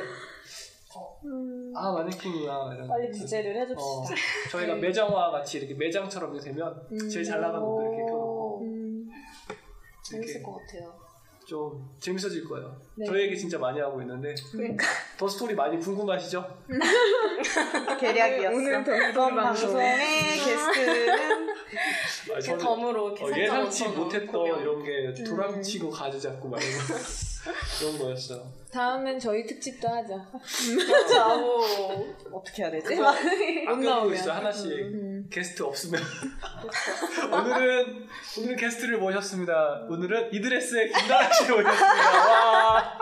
아 마네킹이야 이런 빨리 구제를 어, 해줍시다. 저희가 매장화 같이 이렇게 매장처럼 되면 제일 잘 나가는 옷들 이렇게 펴놓고 음. 재밌을 것 같아요. 좀 재밌어질 거예요. 네. 저희 얘기 진짜 많이 하고 있는데 그러니까 더 스토리 많이 궁금하시죠? 계략이었어. 오늘. 방송의 게스트는 아, 저는 덤으로 이렇게 어, 예상치 못했던 공연. 이런 게 도랑치고 가지 잡고 막 이런 거 그런 거였어요. 다음엔 저희 특집도 하자. 그렇죠. 아우, 어떻게 해야 되지? 나오면. 있어요 하나씩 음. 게스트 없으면 오늘은 오늘은 게스트를 모셨습니다. 오늘은 이드레스의 김나라 씨를 모셨습니다. 와.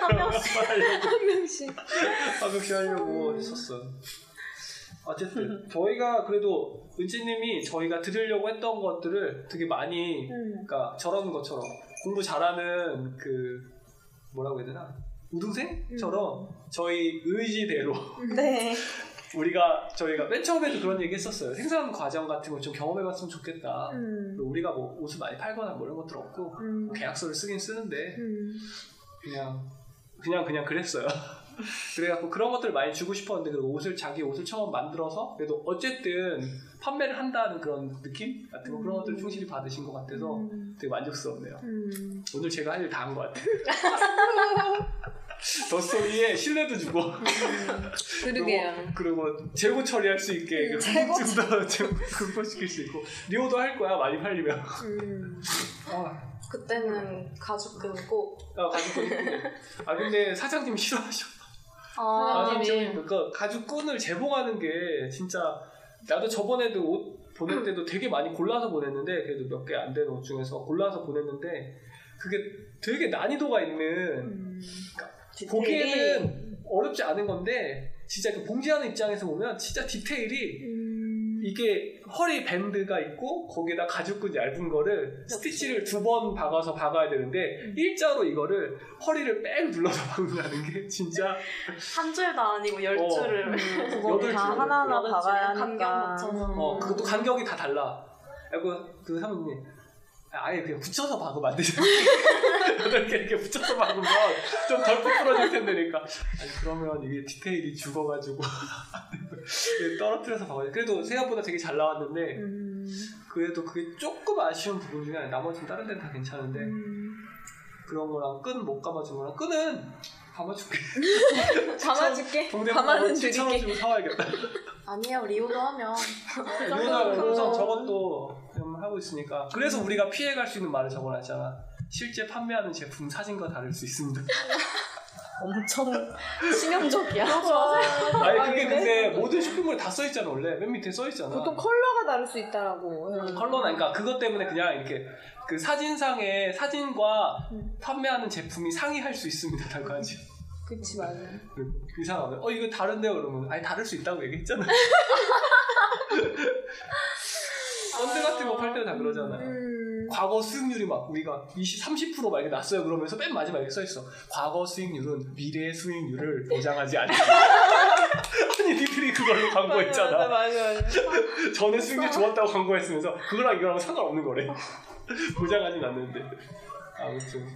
한 명씩 한 명씩. 한 명씩 하려고 했었어. 어쨌든 저희가 그래도 은지님이 저희가 드리려고 했던 것들을 되게 많이 음. 그러니까 저런 것처럼 공부 잘하는 그 뭐라고 해야 되나 우등생처럼 저희 의지대로 네. 우리가 저희가 맨 처음에도 그런 얘기 했었어요. 생산 과정 같은 걸 좀 경험해봤으면 좋겠다. 음. 우리가 뭐 옷을 많이 팔거나 뭐 이런 것들 없고 음. 계약서를 쓰긴 쓰는데 음. 그냥 그냥 그냥 그랬어요. 그래갖고 그런 것들 을 많이 주고 싶었는데 그 옷을 자기 옷을 처음 만들어서 그래도 어쨌든 판매를 한다는 그런 느낌 같은 거 그런 것들을 충실히 받으신 것 같아서 음. 되게 만족스럽네요. 음. 오늘 제가 할 일 다 한 것 같아요. 더 스토리에 신뢰도 주고 그러게요. 그리고, 그리고 재고 처리할 수 있게 그 궁금증도 재고 극복시킬 수 있고 리오도 할 거야 많이 팔리면 음. 아, 그때는 가죽끈 꼭. 아 가죽 끈 이쁘게 아 근데 사장님 싫어하셔 아, 사장님 그 가죽 끈을 재봉하는 게 진짜 나도 저번에도 옷 보낼 때도 되게 많이 골라서 보냈는데 그래도 몇 개 안 되는 옷 중에서 골라서 보냈는데 그게 되게 난이도가 있는 음. 디테일이 보기에는 어렵지 않은 건데 진짜 그 봉지하는 입장에서 보면 진짜 디테일이 음. 이게 허리 밴드가 있고 거기에다 가죽끈 얇은 거를 스티치를 두 번 박아서 박아야 되는데 일자로 이거를 허리를 뺑 눌러서 박는다는 게 진짜 한 줄도 아니고 열 어. 줄을. 그거 여덟 다 줄. 하나하나 박아야 줄 간격 하니까. 맞춰서. 어 그것도 간격이 다 달라. 그리고 그 사모님 아예 그냥 붙여서 박으면 안 되죠. 여덟 개 이렇게 붙여서 박으면 좀 덜 부풀어질 텐데, 그러니까. 아니, 그러면 이게 디테일이 죽어가지고. 떨어뜨려서 박아야 돼. 그래도 생각보다 되게 잘 나왔는데, 음. 그래도 그게 조금 아쉬운 부분 중에. 나머지는 다른 데는 다 괜찮은데, 음. 그런 거랑 끈 못 감아준 거랑, 끈은 감아줄게. 감아줄게. 감아는 7,000원 드릴게. 주고 사와야겠다. 아니에요 리오도 하면 그거. 우선 저것도 지금 하고 있으니까 그래서 우리가 피해갈 수 있는 말을 적어놨잖아 실제 판매하는 제품 사진과 다를 수 있습니다 엄청 치명적이야. 아니 그게 근데 모든 쇼핑몰에 다 써있잖아 원래 맨 밑에 써있잖아 보통 컬러가 다를 수 있다라고. 컬러나 그러니까 그것 때문에 그냥 이렇게 그 사진상의 사진과 음. 판매하는 제품이 상의할 수 있습니다 라고 하지 그치 맞아. 이상하네 어 이거 다른데요? 그러면 아니 다를 수 있다고 얘기했잖아 펀드 같은 거 팔 때는 다 그러잖아 음. 과거 수익률이 막 우리가 20, 30%막 이렇게 났어요. 그러면서 맨 마지막에 써 있어. 과거 수익률은 미래의 수익률을 보장하지 않는다. 아니 니들이 그걸로 광고했잖아. 맞아 맞아. 전에 수익률 좋았다고 광고했으면서 그거랑 이거랑 상관없는 거래 보장하진 않는데. 아무튼.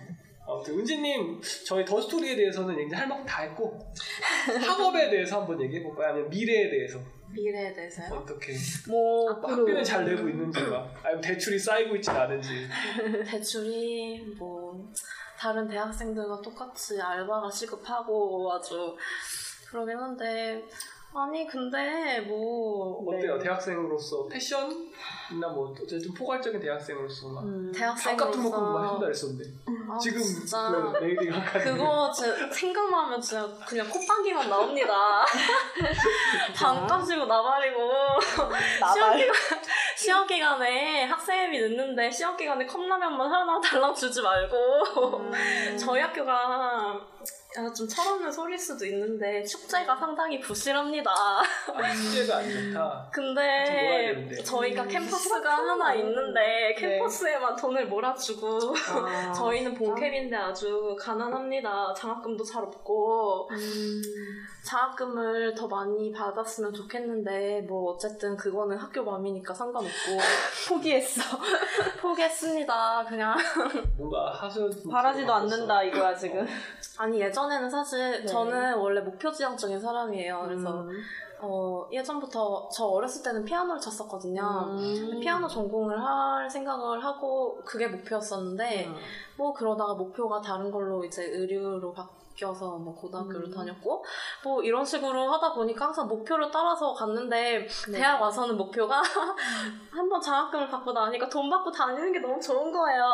아무튼 은지님 저희 더 스토리에 대해서는 이제 할 만큼 다 했고 학업에 대해서 한번 얘기해 볼까요? 아니면 미래에 대해서? 미래에 대해서요? 어떻게? 뭐 학비는 잘 내고 있는지가 아니면 대출이 쌓이고 있지 않은지. 대출이 뭐 다른 대학생들과 똑같이 알바가 시급하고 아주 그러긴 한데 아니 근데 뭐 어때요? 대학생으로서 패션 이나 뭐 어쨌든 포괄적인 대학생으로서 막 음, 밥 같은 거 먹고 막 해준다 했었는데 아, 지금 진짜. 그 레이디 그거 제 생각만 하면 진짜 그냥 콧방귀만 나옵니다. 방 까지고 나발이고. 시험 기간 시험 기간에 학생회비 늦는데 시험 기간에 컵라면만 하나 달랑 주지 말고. 저희 학교가 아, 좀 철없는 소리일 수도 있는데 축제가 상당히 부실합니다. 아, 숙제가 안 좋다. 근데 되는데. 저희가 캠퍼스가 하나 있는데 캠퍼스에만 돈을 몰아주고 아, 저희는 본캠인데 아주 가난합니다. 장학금도 잘 없고 장학금을 더 많이 받았으면 좋겠는데 뭐 어쨌든 그거는 학교 맘이니까 상관없고 포기했어. 포기했습니다. 그냥 뭔가 하수 바라지도 않는다 이거야 지금. 아니 예전 에는 사실 네. 저는 원래 목표 지향적인 사람이에요. 그래서 음. 어, 예전부터 저 어렸을 때는 피아노를 쳤었거든요. 음. 피아노 전공을 할 생각을 하고 그게 목표였었는데 음. 뭐 그러다가 목표가 다른 걸로 이제 의류로 바뀌 어서 뭐 고등학교를 음. 다녔고 뭐 이런 식으로 하다 보니까 항상 목표를 따라서 갔는데 네. 대학 와서는 목표가 한번 장학금을 받고 나니까 돈 받고 다니는 게 너무 좋은 거예요.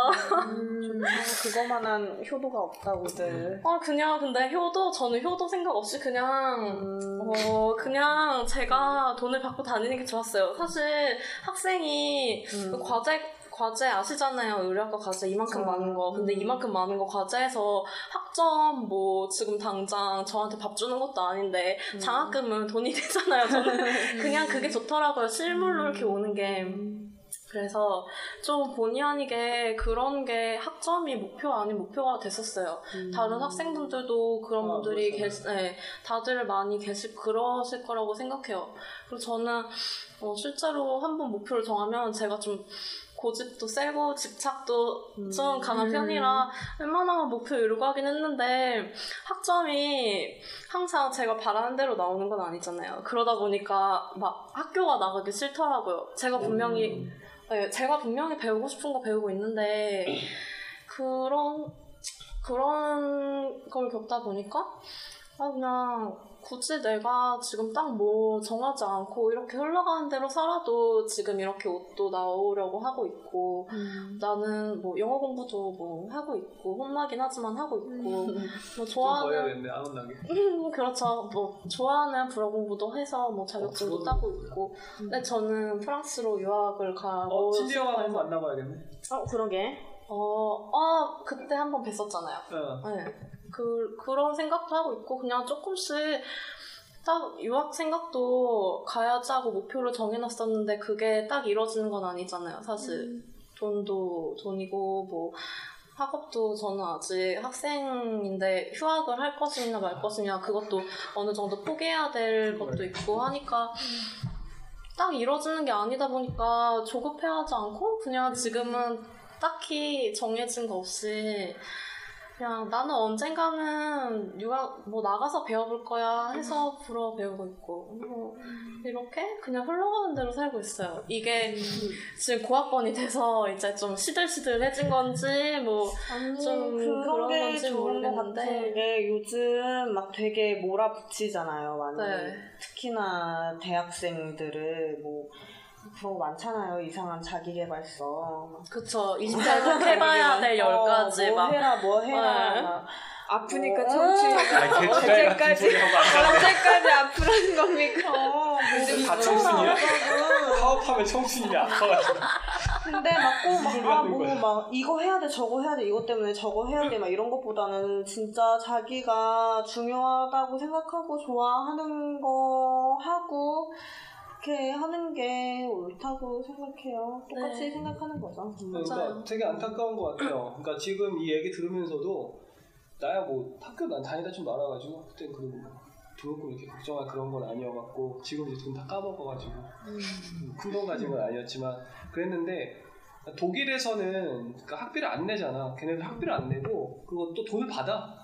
음, 그거만한 효도가 없다고들. 아 그냥 근데 효도 저는 효도 생각 없이 그냥 음. 어 그냥 제가 돈을 받고 다니는 게 좋았어요. 사실 학생이 음. 그 과제 과제 아시잖아요. 의료학과 과제 이만큼 어. 많은 거. 근데 음. 이만큼 많은 거 과제에서 학점 뭐 지금 당장 저한테 밥 주는 것도 아닌데 음. 장학금은 돈이 되잖아요. 저는 그냥 그게 좋더라고요. 실물로 이렇게 오는 게. 그래서 좀 본의 아니게 그런 게 학점이 목표 아닌 목표가 됐었어요. 음. 다른 학생분들도 그런 아, 분들이. 계시, 네, 다들 많이 계실 그러실 거라고 생각해요. 그리고 저는 어, 실제로 한번 목표를 정하면 제가 좀 고집도 세고 집착도 좀 음. 강한 편이라 웬만하면 목표 이루고 하긴 했는데 학점이 항상 제가 바라는 대로 나오는 건 아니잖아요. 그러다 보니까 막 학교가 나가기 싫더라고요. 제가 분명히 네, 제가 분명히 배우고 싶은 거 배우고 있는데 그런 그런 걸 겪다 보니까 아 그냥 굳이 내가 지금 딱 뭐 정하지 않고 이렇게 흘러가는 대로 살아도 지금 이렇게 옷도 나오려고 하고 있고 음. 나는 뭐 영어 공부도 뭐 하고 있고 혼나긴 하지만 하고 있고 뭐 좀더 좋아하는 해야겠네 안 혼나게. 음, 그렇죠. 뭐 좋아하는 불어 공부도 해서 뭐 자격증도 어, 따고 있고. 근데 저는 프랑스로 유학을 가고 어 친지 영화 싶어서- 한번 만나봐야겠네. 어 그러게. 어, 어 그때 한번 뵀었잖아요. 어. 네. 그 그런 생각도 하고 있고 그냥 조금씩 딱 유학 생각도 가야지 하고 목표를 정해놨었는데 그게 딱 이뤄지는 건 아니잖아요. 사실 돈도 돈이고 뭐 학업도 저는 아직 학생인데 휴학을 할 것이냐 말 것이냐 그것도 어느 정도 포기해야 될 것도 있고 하니까 딱 이뤄지는 게 아니다 보니까 조급해하지 않고 그냥 지금은 딱히 정해진 거 없이 그냥 나는 언젠가는 유학 뭐 나가서 배워볼 거야 해서 불어 배우고 있고 뭐 이렇게 그냥 흘러가는 대로 살고 있어요. 이게 지금 고학번이 돼서 이제 좀 시들시들해진 건지 뭐 좀 그런, 게 건지 좋은 모르겠는데. 같은 게 요즘 막 되게 몰아붙이잖아요, 많이. 네. 특히나 대학생들을 뭐 그런 거 많잖아요. 이상한 자기개발서. 막 그쵸 20대 꼭 해봐야 될열 가지 어, 뭐막 해라, 뭐 해라. 네. 막 아프니까 어. 청취. 가네. 언제까지 아프라는 겁니까? 어, 뭐 다. 파업하면 청순이 아파가지고. 근데 막꼭막아뭐 소리 하는 거야? 막 이거 해야 돼 저거 해야 돼 이것 때문에 저거 해야 돼 막 이런 것보다는 진짜 자기가 중요하다고 생각하고 좋아하는 거 하고 이렇게 하는 게 옳다고 생각해요. 똑같이 네. 생각하는 거죠. 그러니까 맞아요. 되게 안타까운 것 같아요. 그러니까 지금 이 얘기 들으면서도 나야 뭐 학교 난 다니다 좀 말아가지고 그때 그 등록금 이렇게 걱정할 그런 건 아니어갖고 지금 이제 돈 다 까먹어가지고 큰돈 가진 건 아니었지만 그랬는데 독일에서는 그러니까 학비를 안 내잖아. 걔네들 학비를 안 내고 그거 또 돈을 받아.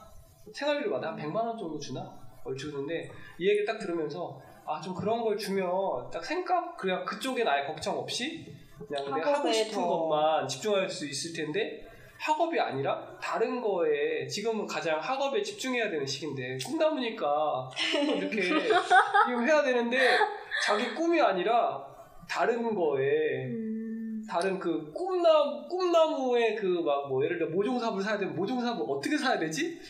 생활비를 받아. 한 100만 원 정도 주나? 얼추 주는데 이 얘기 딱 들으면서 아 좀 그런 걸 주면 딱 생각 그냥 그쪽엔 아예 걱정 없이 그냥 내가 하고 싶은 더- 것만 집중할 수 있을 텐데 학업이 아니라 다른 거에 지금은 가장 학업에 집중해야 되는 시기인데 꿈나무니까 이렇게 이거 해야 되는데 자기 꿈이 아니라 다른 거에 다른 그 꿈나무 꿈나무의 그 막 뭐 예를 들어 모종삽을 사야 되면 모종삽을 어떻게 사야 되지?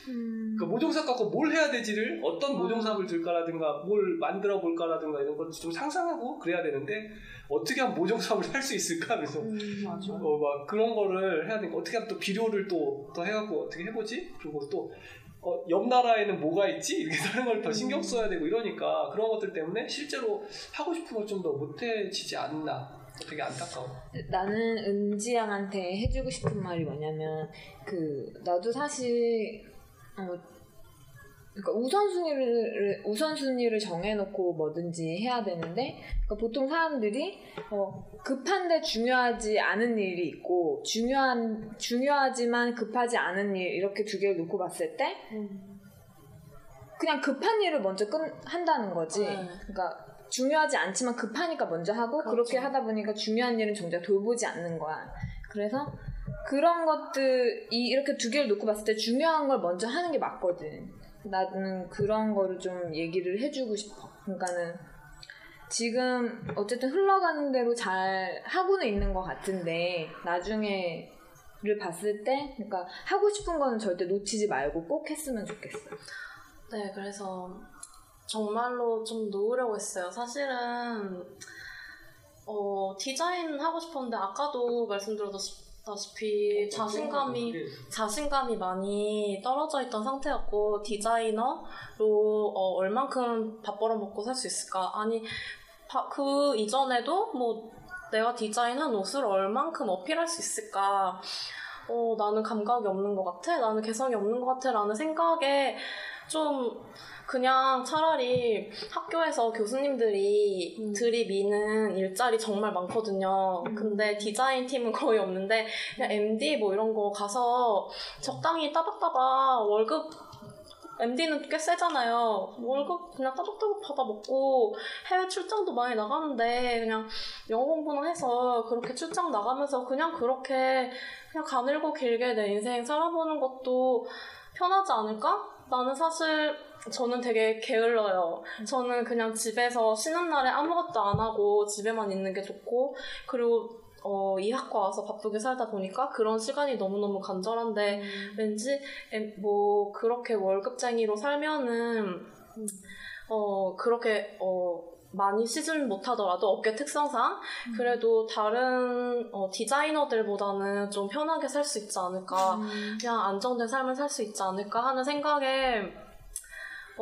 그 모종삽 갖고 뭘 해야 되지를 어떤 모종삽을 들까라든가 뭘 만들어 볼까라든가 이런 걸 좀 상상하고 그래야 되는데 어떻게 하면 모종삽을 살수 있을까 그래서 맞아. 어, 막 그런 거를 해야 되니까 어떻게 하면 또 비료를 또, 더 해갖고 어떻게 해보지? 그리고 또, 어, 옆 나라에는 뭐가 있지? 이렇게 다른 걸 더 신경 써야 되고 이러니까 그런 것들 때문에 실제로 하고 싶은 걸 좀 더 못해지지 않나. 되게 안타까워. 나는 은지양한테 해주고 싶은 말이 뭐냐면 그 나도 사실 어 그러니까 우선순위를 우선순위를 정해놓고 뭐든지 해야 되는데 그러니까 보통 사람들이 어 급한데 중요하지 않은 일이 있고 중요한 중요하지만 급하지 않은 일 이렇게 두 개를 놓고 봤을 때 그냥 급한 일을 먼저 끝 한다는 거지. 네. 그러니까 중요하지 않지만 급하니까 먼저 하고 그렇게 그렇죠. 하다 보니까 중요한 일은 정작 돌보지 않는 거야. 그래서 그런 것들이 이렇게 두 개를 놓고 봤을 때 중요한 걸 먼저 하는 게 맞거든. 나는 그런 거를 좀 얘기를 해주고 싶어. 그러니까는 지금 어쨌든 흘러가는 대로 잘 하고는 있는 것 같은데 나중에 를 봤을 때 그러니까 하고 싶은 거는 절대 놓치지 말고 꼭 했으면 좋겠어. 네, 그래서 정말로 좀 놓으려고 했어요. 사실은 어, 디자인 하고 싶었는데 아까도 말씀드렸다시피 자신감이 자신감이 많이 떨어져 있던 상태였고 디자이너로 어, 얼만큼 밥 벌어 먹고 살 수 있을까? 아니 바- 그 이전에도 뭐 내가 디자인한 옷을 얼만큼 어필할 수 있을까? 어, 나는 감각이 없는 것 같아. 나는 개성이 없는 것 같아. 라는 생각에 좀 그냥 차라리 학교에서 교수님들이 들이미는 일자리 정말 많거든요. 근데 디자인 팀은 거의 없는데 그냥 MD 뭐 이런 거 가서 적당히 따박따박 월급 MD는 꽤 세잖아요. 월급 그냥 따박따박 받아먹고 해외 출장도 많이 나가는데 그냥 영어 공부나 해서 그렇게 출장 나가면서 그냥 그렇게 그냥 가늘고 길게 내 인생 살아보는 것도 편하지 않을까? 나는 사실 저는 되게 게을러요. 저는 그냥 집에서 쉬는 날에 아무것도 안 하고 집에만 있는 게 좋고 그리고 어, 이 학과 와서 바쁘게 살다 보니까 그런 시간이 너무너무 간절한데 왠지 em- 뭐 그렇게 월급쟁이로 살면은 어 그렇게 어 많이 시즌 못하더라도 업계 특성상 그래도 다른 어, 디자이너들보다는 좀 편하게 살 수 있지 않을까 그냥 안정된 삶을 살 수 있지 않을까 하는 생각에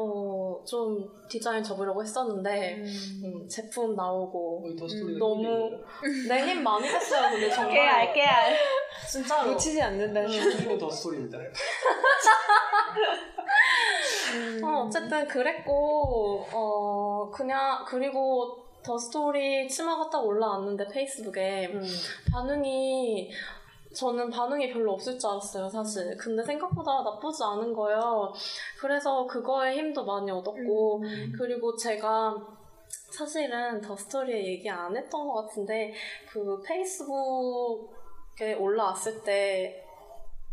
어, 좀 디자인 접으려고 했었는데 음, 제품 나오고 스토리가 너무 내 힘 많이 했어요 근데 정말. 깨알, 깨알. 진짜로. 놓치지 않는다. 이거 더 스토리입니다. 어, 어쨌든 그랬고, 어, 그냥, 그리고 더 스토리 치마가 딱 올라왔는데 페이스북에 반응이 저는 반응이 별로 없을 줄 알았어요, 사실. 근데 생각보다 나쁘지 않은 거예요. 그래서 그거에 힘도 많이 얻었고, 그리고 제가 사실은 더 스토리에 얘기 안 했던 것 같은데, 그 페이스북에 올라왔을 때,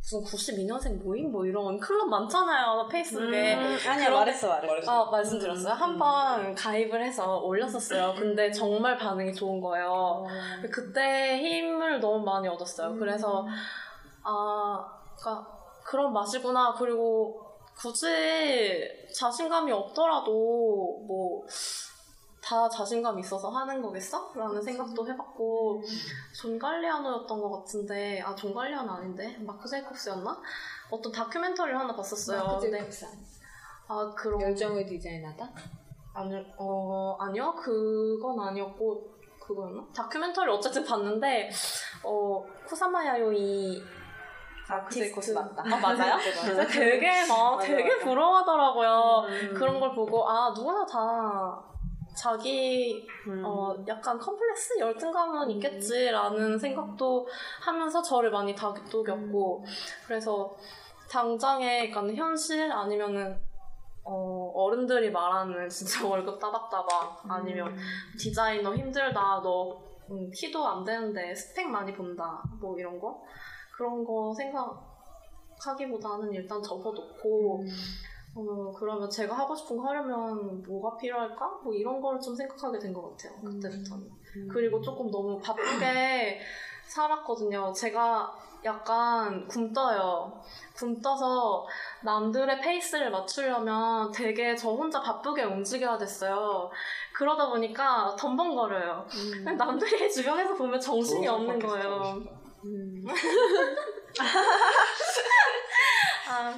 무슨 92년생 모임? 뭐 이런 클럽 많잖아요 페이스북에. 음, 아니야 말했어 말했어. 아 말씀드렸어요. 한번 가입을 해서 올렸었어요. 근데 정말 반응이 좋은 거예요. 그때 힘을 너무 많이 얻었어요. 그래서 아 그러니까 그런 맛이구나. 그리고 굳이 자신감이 없더라도 뭐 다 자신감 있어서 하는 거겠어? 라는 생각도 해봤고 존 갈리아노였던 것 같은데 아 존 갈리아노 아닌데 마크 제이콥스였나? 어떤 다큐멘터리를 하나 봤었어요 마크 제이콥스? 아 그런 열정을 디자인하다? 아니, 어, 아니요. 그건 아니었고, 그거였나? 다큐멘터리 어쨌든 봤는데, 어, 쿠사마 야요이 아티스트 맞다. 아, 맞아요? 맞아. 되게 막, 맞아, 되게. 부러워하더라고요. 음. 그런 걸 보고, 아, 누구나 다 자기, 음. 어, 약간 컴플렉스 열등감은 있겠지라는 생각도 하면서 저를 많이 다독였고, 그래서 당장에, 그러니까 현실 아니면은, 어, 어른들이 말하는 진짜 월급 따박따박 아니면 디자이너 힘들다 너 음, 키도 안 되는데 스펙 많이 본다 뭐 이런 거? 그런 거 생각하기보다는 일단 접어놓고 어, 그러면 제가 하고 싶은 거 하려면 뭐가 필요할까? 뭐 이런 걸좀 생각하게 된 것 같아요 그때부터는 그리고 조금 너무 바쁘게 살았거든요. 제가 약간 굶떠요. 굶떠서 남들의 페이스를 맞추려면 되게 저 혼자 바쁘게 움직여야 됐어요. 그러다 보니까 덤벙거려요. 남들이 주변에서 보면 정신이 없는 거예요. 아,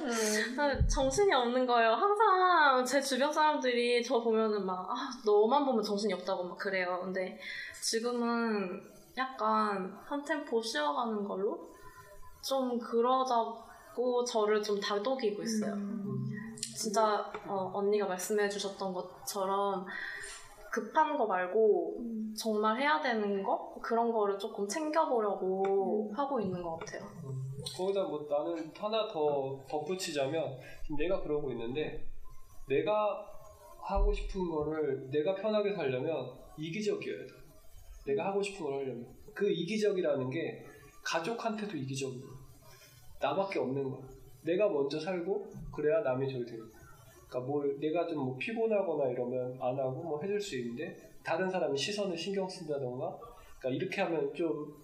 아, 정신이 없는 거예요. 항상 제 주변 사람들이 저 보면은 막, 아, 너만 보면 정신이 없다고 막 그래요. 근데 지금은 약간 한 템포 쉬어가는 걸로 좀 그러자고 저를 좀 다독이고 있어요. 진짜 어, 언니가 말씀해 주셨던 것처럼 급한 거 말고 정말 해야 되는 거? 그런 거를 조금 챙겨보려고 하고 있는 것 같아요. 거기다 뭐 나는 하나 더 덧붙이자면 지금 내가 그러고 있는데 내가 하고 싶은 거를 내가 편하게 살려면 이기적이어야 돼. 내가 하고 싶은 걸 하려면 그 이기적이라는 게 가족한테도 이기적이고 나밖에 없는 거야. 내가 먼저 살고 그래야 남이 저기 되고. 그러니까 뭘 내가 좀 뭐 피곤하거나 이러면 안 하고 뭐 해줄 수 있는데 다른 사람이 시선을 신경 쓴다던가 그러니까 이렇게 하면 좀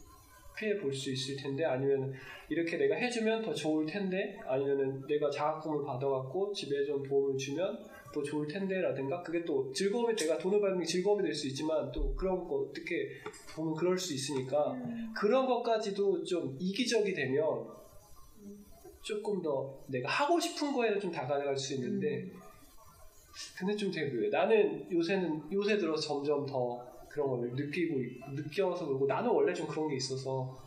피해 볼 수 있을 텐데 아니면 이렇게 내가 해주면 더 좋을 텐데 아니면은 내가 장학금을 받아갖고 집에 좀 도움을 주면 더 좋을 텐데라든가 그게 또 즐거움이 내가 돈을 받는 게 즐거움이 될 수 있지만 또 그런 거 어떻게 보면 그럴 수 있으니까 그런 것까지도 좀 이기적이 되면 조금 더 내가 하고 싶은 거에는 좀 다가갈 수 있는데 근데 좀 되게 그래 나는 요새는 요새 들어 점점 더 그런 걸 느끼고 있- 느껴서 그러고 나는 원래 좀 그런 게 있어서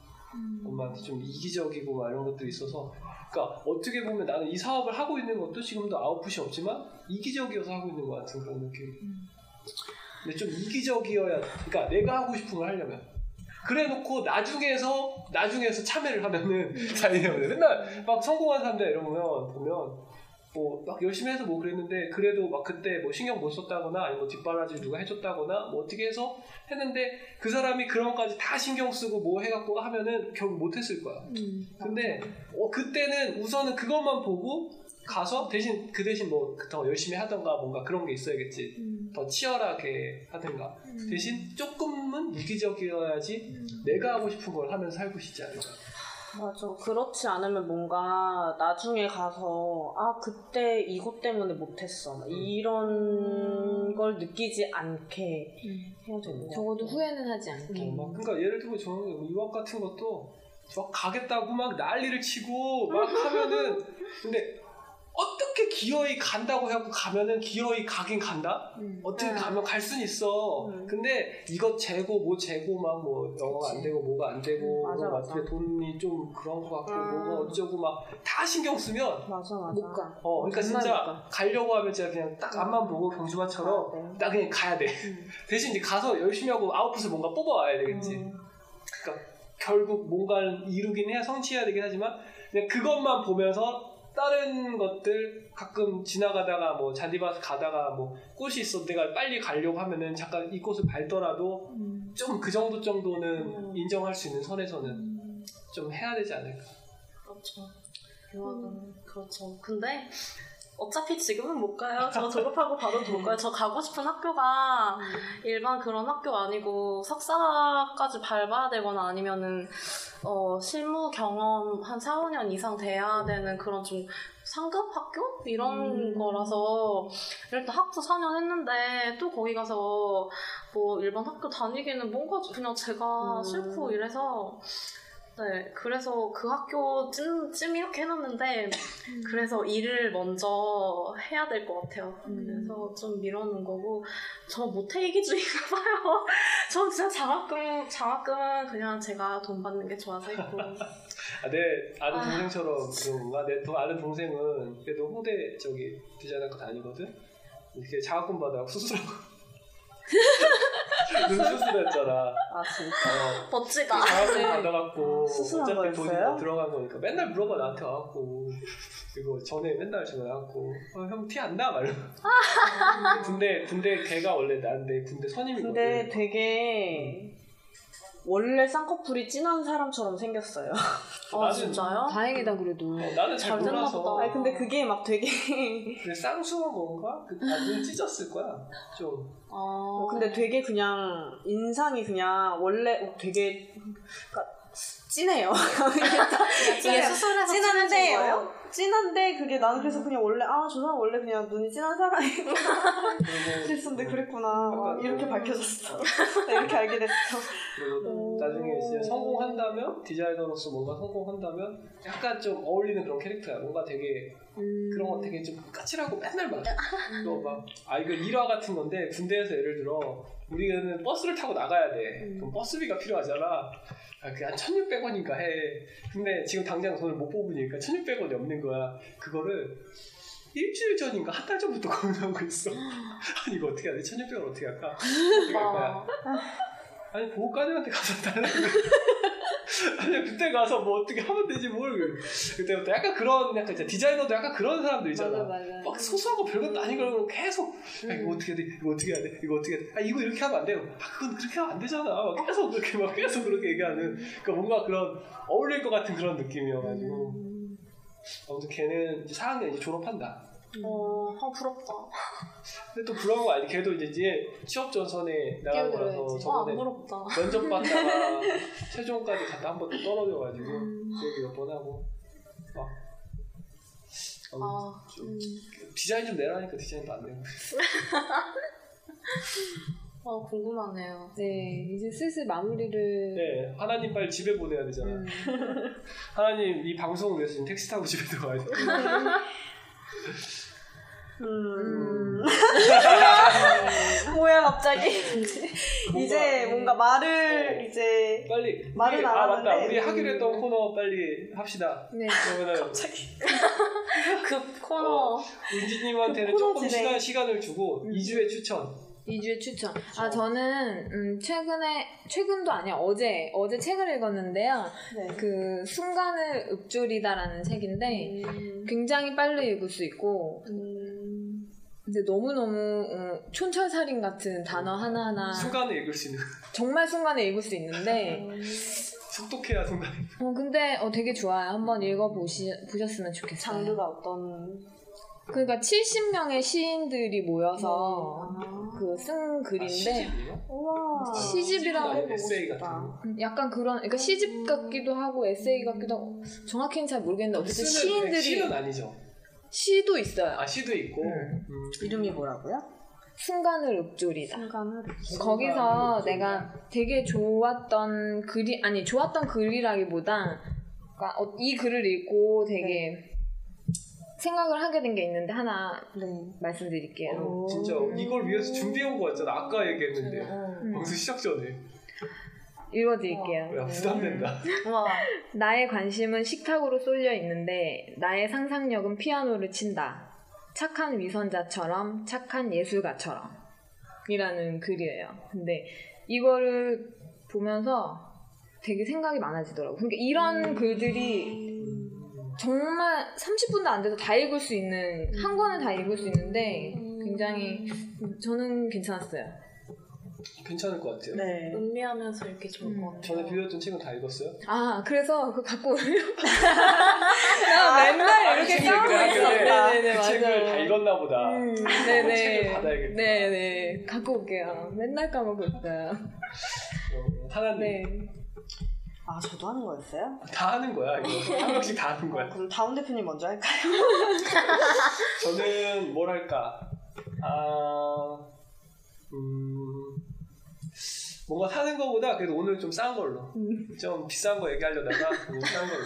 엄마한테 좀 이기적이고 막 이런 것들이 있어서 그러니까 어떻게 보면 나는 이 사업을 하고 있는 것도 지금도 아웃풋이 없지만 이기적이어서 하고 있는 것 같은 그런 느낌. 근데 좀 이기적이어야 그러니까 내가 하고 싶은 걸 하려면. 그래놓고 나중에서 나중에서 참여를 하면은 자기가 맨날 막 성공한 사람들 이러면 보면 뭐 막 열심히 해서 뭐 그랬는데 그래도 막 그때 뭐 신경 못 썼다거나 아니면 뭐 뒷바라지 누가 해줬다거나 뭐 어떻게 해서 했는데 그 사람이 그런 것까지 다 신경 쓰고 뭐 해갖고 하면은 결국 못했을 거야. 근데 어, 그때는 우선은 그것만 보고 가서 대신 그 대신 뭐 더 열심히 하던가 뭔가 그런 게 있어야겠지. 더 치열하게 하든가. 대신 조금은 이기적이어야지 내가 하고 싶은 걸 하면서 살고 싶지 않을까. 맞아. 그렇지 않으면 뭔가 나중에 가서 아 그때 이것 때문에 못했어 막 이런 걸 느끼지 않게 해야 되는 거 적어도 후회는 하지 않게. 막 그러니까 예를 들면 저는 유학 같은 것도 막 가겠다고 막 난리를 치고 막 하면은 근데 어떻게 기어이 간다고 해갖고 가면은 기어이 가긴 간다? 어떻게 가면 갈 수는 있어. 근데 이것 재고 뭐 재고 막 뭐 영어가 안 되고 뭐가 안 되고 음, 맞아, 뭐 맞아. 어떻게 돈이 좀 그런 것 같고 아. 뭐가 어쩌고 막 다 신경 쓰면 맞아 맞아. 못 가. 어 그러니까 진짜 가. 가려고 하면 진짜 그냥 딱 앞만 보고 경주마처럼 아, 네. 나 그냥 가야 돼. 대신 이제 가서 열심히 하고 아웃풋을 뭔가 뽑아와야 되겠지. 음. 그러니까 결국 뭔가를 이루긴 해야 성취해야 되긴 하지만 그냥 그것만 보면서 다른 것들 가끔 지나가다가 뭐 잔디밭 가다가 뭐 꽃이 있어 내가 빨리 가려고 하면은 잠깐 이 꽃을 밟더라도 좀그 정도 정도는 음. 인정할 수 있는 선에서는 좀 해야 되지 않을까. 그렇죠. 유학은 그렇죠. 근데 어차피 지금은 못 가요. 저 졸업하고 바로 못 가요. 저 가고 싶은 학교가 일반 그런 학교 아니고 석사까지 밟아야 되거나 아니면은 어, 실무 경험 한 4, 5년 이상 돼야 되는 그런 좀 상급 학교? 이런 거라서 일단 학부 4년 했는데 또 거기 가서 뭐 일반 학교 다니기는 뭔가 그냥 제가 음. 싫고 이래서 네, 그래서 그 학교 찜, 찜 이렇게 해놨는데, 그래서 일을 먼저 해야 될 것 같아요. 그래서 좀 미뤄놓은 거고, 저 모태이기주의인가 봐요. 전 진짜 장학금, 장학금은 그냥 제가 돈 받는 게 좋아서 했고. 아, 내 아는 아. 동생처럼 그런 건가? 내또 아는 동생은 그래도 후대 저기 디자인학과 다니거든? 이렇게 장학금 받아 수술하고 눈 수술했잖아. 아 진짜. 어. 멋지다. 장학금 네. 받아갖고 어차피 돈이 거였어요? 뭐 들어간 거니까 맨날 물어봐 나한테 와갖고 그리고 전에 맨날 전화해갖고 어, 형티 안 나? 말로 군대 군대 걔가 원래 나인데 군대 선임이거든 근데 되게 원래 쌍꺼풀이 진한 사람처럼 생겼어요. 아, 진짜요? 다행이다 그래도. 어, 나는 잘 잘 몰라서. 아니 근데 그게 막 되게 근데 쌍수가 뭔가? 그, 아, 눈 찢었을 거야 좀 아, 어, 근데 되게 그냥 인상이 그냥 원래 어, 되게 그러니까 진해요. 이게 수술해서 진한데 진 진한데 그게 나는 그래서 그냥 원래 아 저 사람 원래 그냥 눈이 진한 사람이구나. 그리고 그랬었는데 그랬구나. 와, 약간 이렇게 그- 밝혀졌어. 나 이렇게 알게 됐어 그리고 나중에 이제 성공한다면 디자이너로서 뭔가 성공한다면 약간 좀 어울리는 그런 캐릭터야. 뭔가 되게 그런 거 되게 좀 까칠하고 맨날 막 또 막 아 이거 일화 같은 건데 군대에서 예를 들어 우리는 버스를 타고 나가야 돼. 그럼 버스비가 필요하잖아 아, 한 1600원인가 해. 근데 지금 당장 돈을 못 뽑으니까 1600원이 없는 거야. 그거를 일주일 전인가 한 달 전부터 고민하고 있어. 아니 이거 어떻게 해야 돼? 1600원 어떻게 할까? 어떻게 할 거야 아니 보호관님한테 가서 달라고 아니 그때 가서 뭐 어떻게 하면 되지 뭘 그때부터 약간 그런 약간 이제 디자이너도 약간 그런 사람들 있잖아. 맞아 맞아. 막 소소한 거 별것도 아닌 걸 계속. 아, 이거 어떻게 해야 돼? 이거 어떻게 해야 돼? 이거 어떻게 해야 돼 아 이거 이렇게 하면 안 돼요. 아 그건 그렇게 하면 안 되잖아. 막 계속 그렇게 막 계속 그렇게 얘기하는. 그러니까 뭔가 그런 어울릴 것 같은 그런 느낌이어가지고. 아무튼 걔는 이제 4학년 이제 졸업한다 어, 아, 부럽다. 근데 또 부러운 거 아니 걔도 이제, 이제 취업 전선에. 아, 안 저번에 부럽다. 면접 봤다가 최종까지 갔다 한 번 또 떨어져가지고 그 얘기 몇번 하고 막 어, 아, 좀 디자인 좀 내라니까 디자인도 안 내고 어, 궁금하네요. 네 이제 슬슬 마무리를. 네 하나님 빨리 집에 보내야 되잖아 음. 하나님 이 방송을 위해서 지금 택시 타고 집에 들어가야 돼 음. 뭐야 갑자기 이제 뭔가 말을 이제 빨리 말은 우리, 안 아 맞다 하는데. 우리 하기로 했던 코너 빨리 합시다 네. 그러면은 그 코너. 은지님한테는 코너 조금. 시간, 시간을 주고 음. 2주의 추천 2주의 추천. 아, 저는, 음, 최근에, 최근도 아니야. 어제, 어제 책을 읽었는데요. 네. 그, 순간을 읊조리다라는 책인데, 음. 굉장히 빨리 읽을 수 있고, 음. 근데 너무너무, 어, 촌철살인 같은 단어 하나하나, 순간에 읽을 수 있는 정말 순간에 읽을 수 있는데, 속독해야 순간에 어, 근데, 어, 되게 좋아요. 한번 읽어보시, 보셨으면 좋겠어요. 장르가 어떤 그러니까 70명의 시인들이 모여서, 아. 그, 쓴 아, 글인데, 시집이에요? 우와 시집이라고 에세이 같은. 거 약간 그런 그러니까 시집 같기도 하고 에세이 같기도 하고 정확히는 잘 모르겠는데 어쨌든 시인들이 시는 아니죠 시도 있어요. 아 시도 있고 음. 음. 이름이 뭐라고요? 순간을 읊조리다. 순간을 거기서 내가 되게 좋았던 글이 아니 좋았던 글이라기보다 그러니까 어, 이 글을 읽고 되게 생각을 하게 된 게 있는데 하나 네. 말씀드릴게요. 어, 진짜 이걸 위해서 준비해온 거였잖아 아까 얘기했는데 음. 방송 시작 전에 읽어드릴게요. 야 부담된다 와, 나의 관심은 식탁으로 쏠려 있는데 나의 상상력은 피아노를 친다. 착한 위선자처럼 착한 예술가처럼 이라는 글이에요. 근데 이거를 보면서 되게 생각이 많아지더라고. 그러니까 이런 글들이 정말 30분도 안 돼서 다 읽을 수 있는 한 권을 다 읽을 수 있는데 굉장히 저는 괜찮았어요. 괜찮을 것 같아요. 네. 음미하면서 읽기 좋은 것 같아요. 전에 빌렸던 책은 다 읽었어요? 아 그래서 그거 갖고 오려고 나 맨날 이렇게 책을 까고 얘기를 있어. 하길래 네네네 그 책을 다 맞아요. 읽었나 보다. 음, 책을 네네. 받아야겠다. 네네. 갖고 올게요. 맨날 까먹고 있어요. 어, 하나님 네. 아 저도 하는 거였어요? 다 하는 거야 이거 한 명씩 다 하는 거야. 아, 그럼 다운 대표님 먼저 할까요? 저는 뭐랄까 아 음, 뭔가 사는 거보다 그래도 오늘 좀 싼 걸로 좀 비싼 거 얘기하려다가 오늘 싼 걸로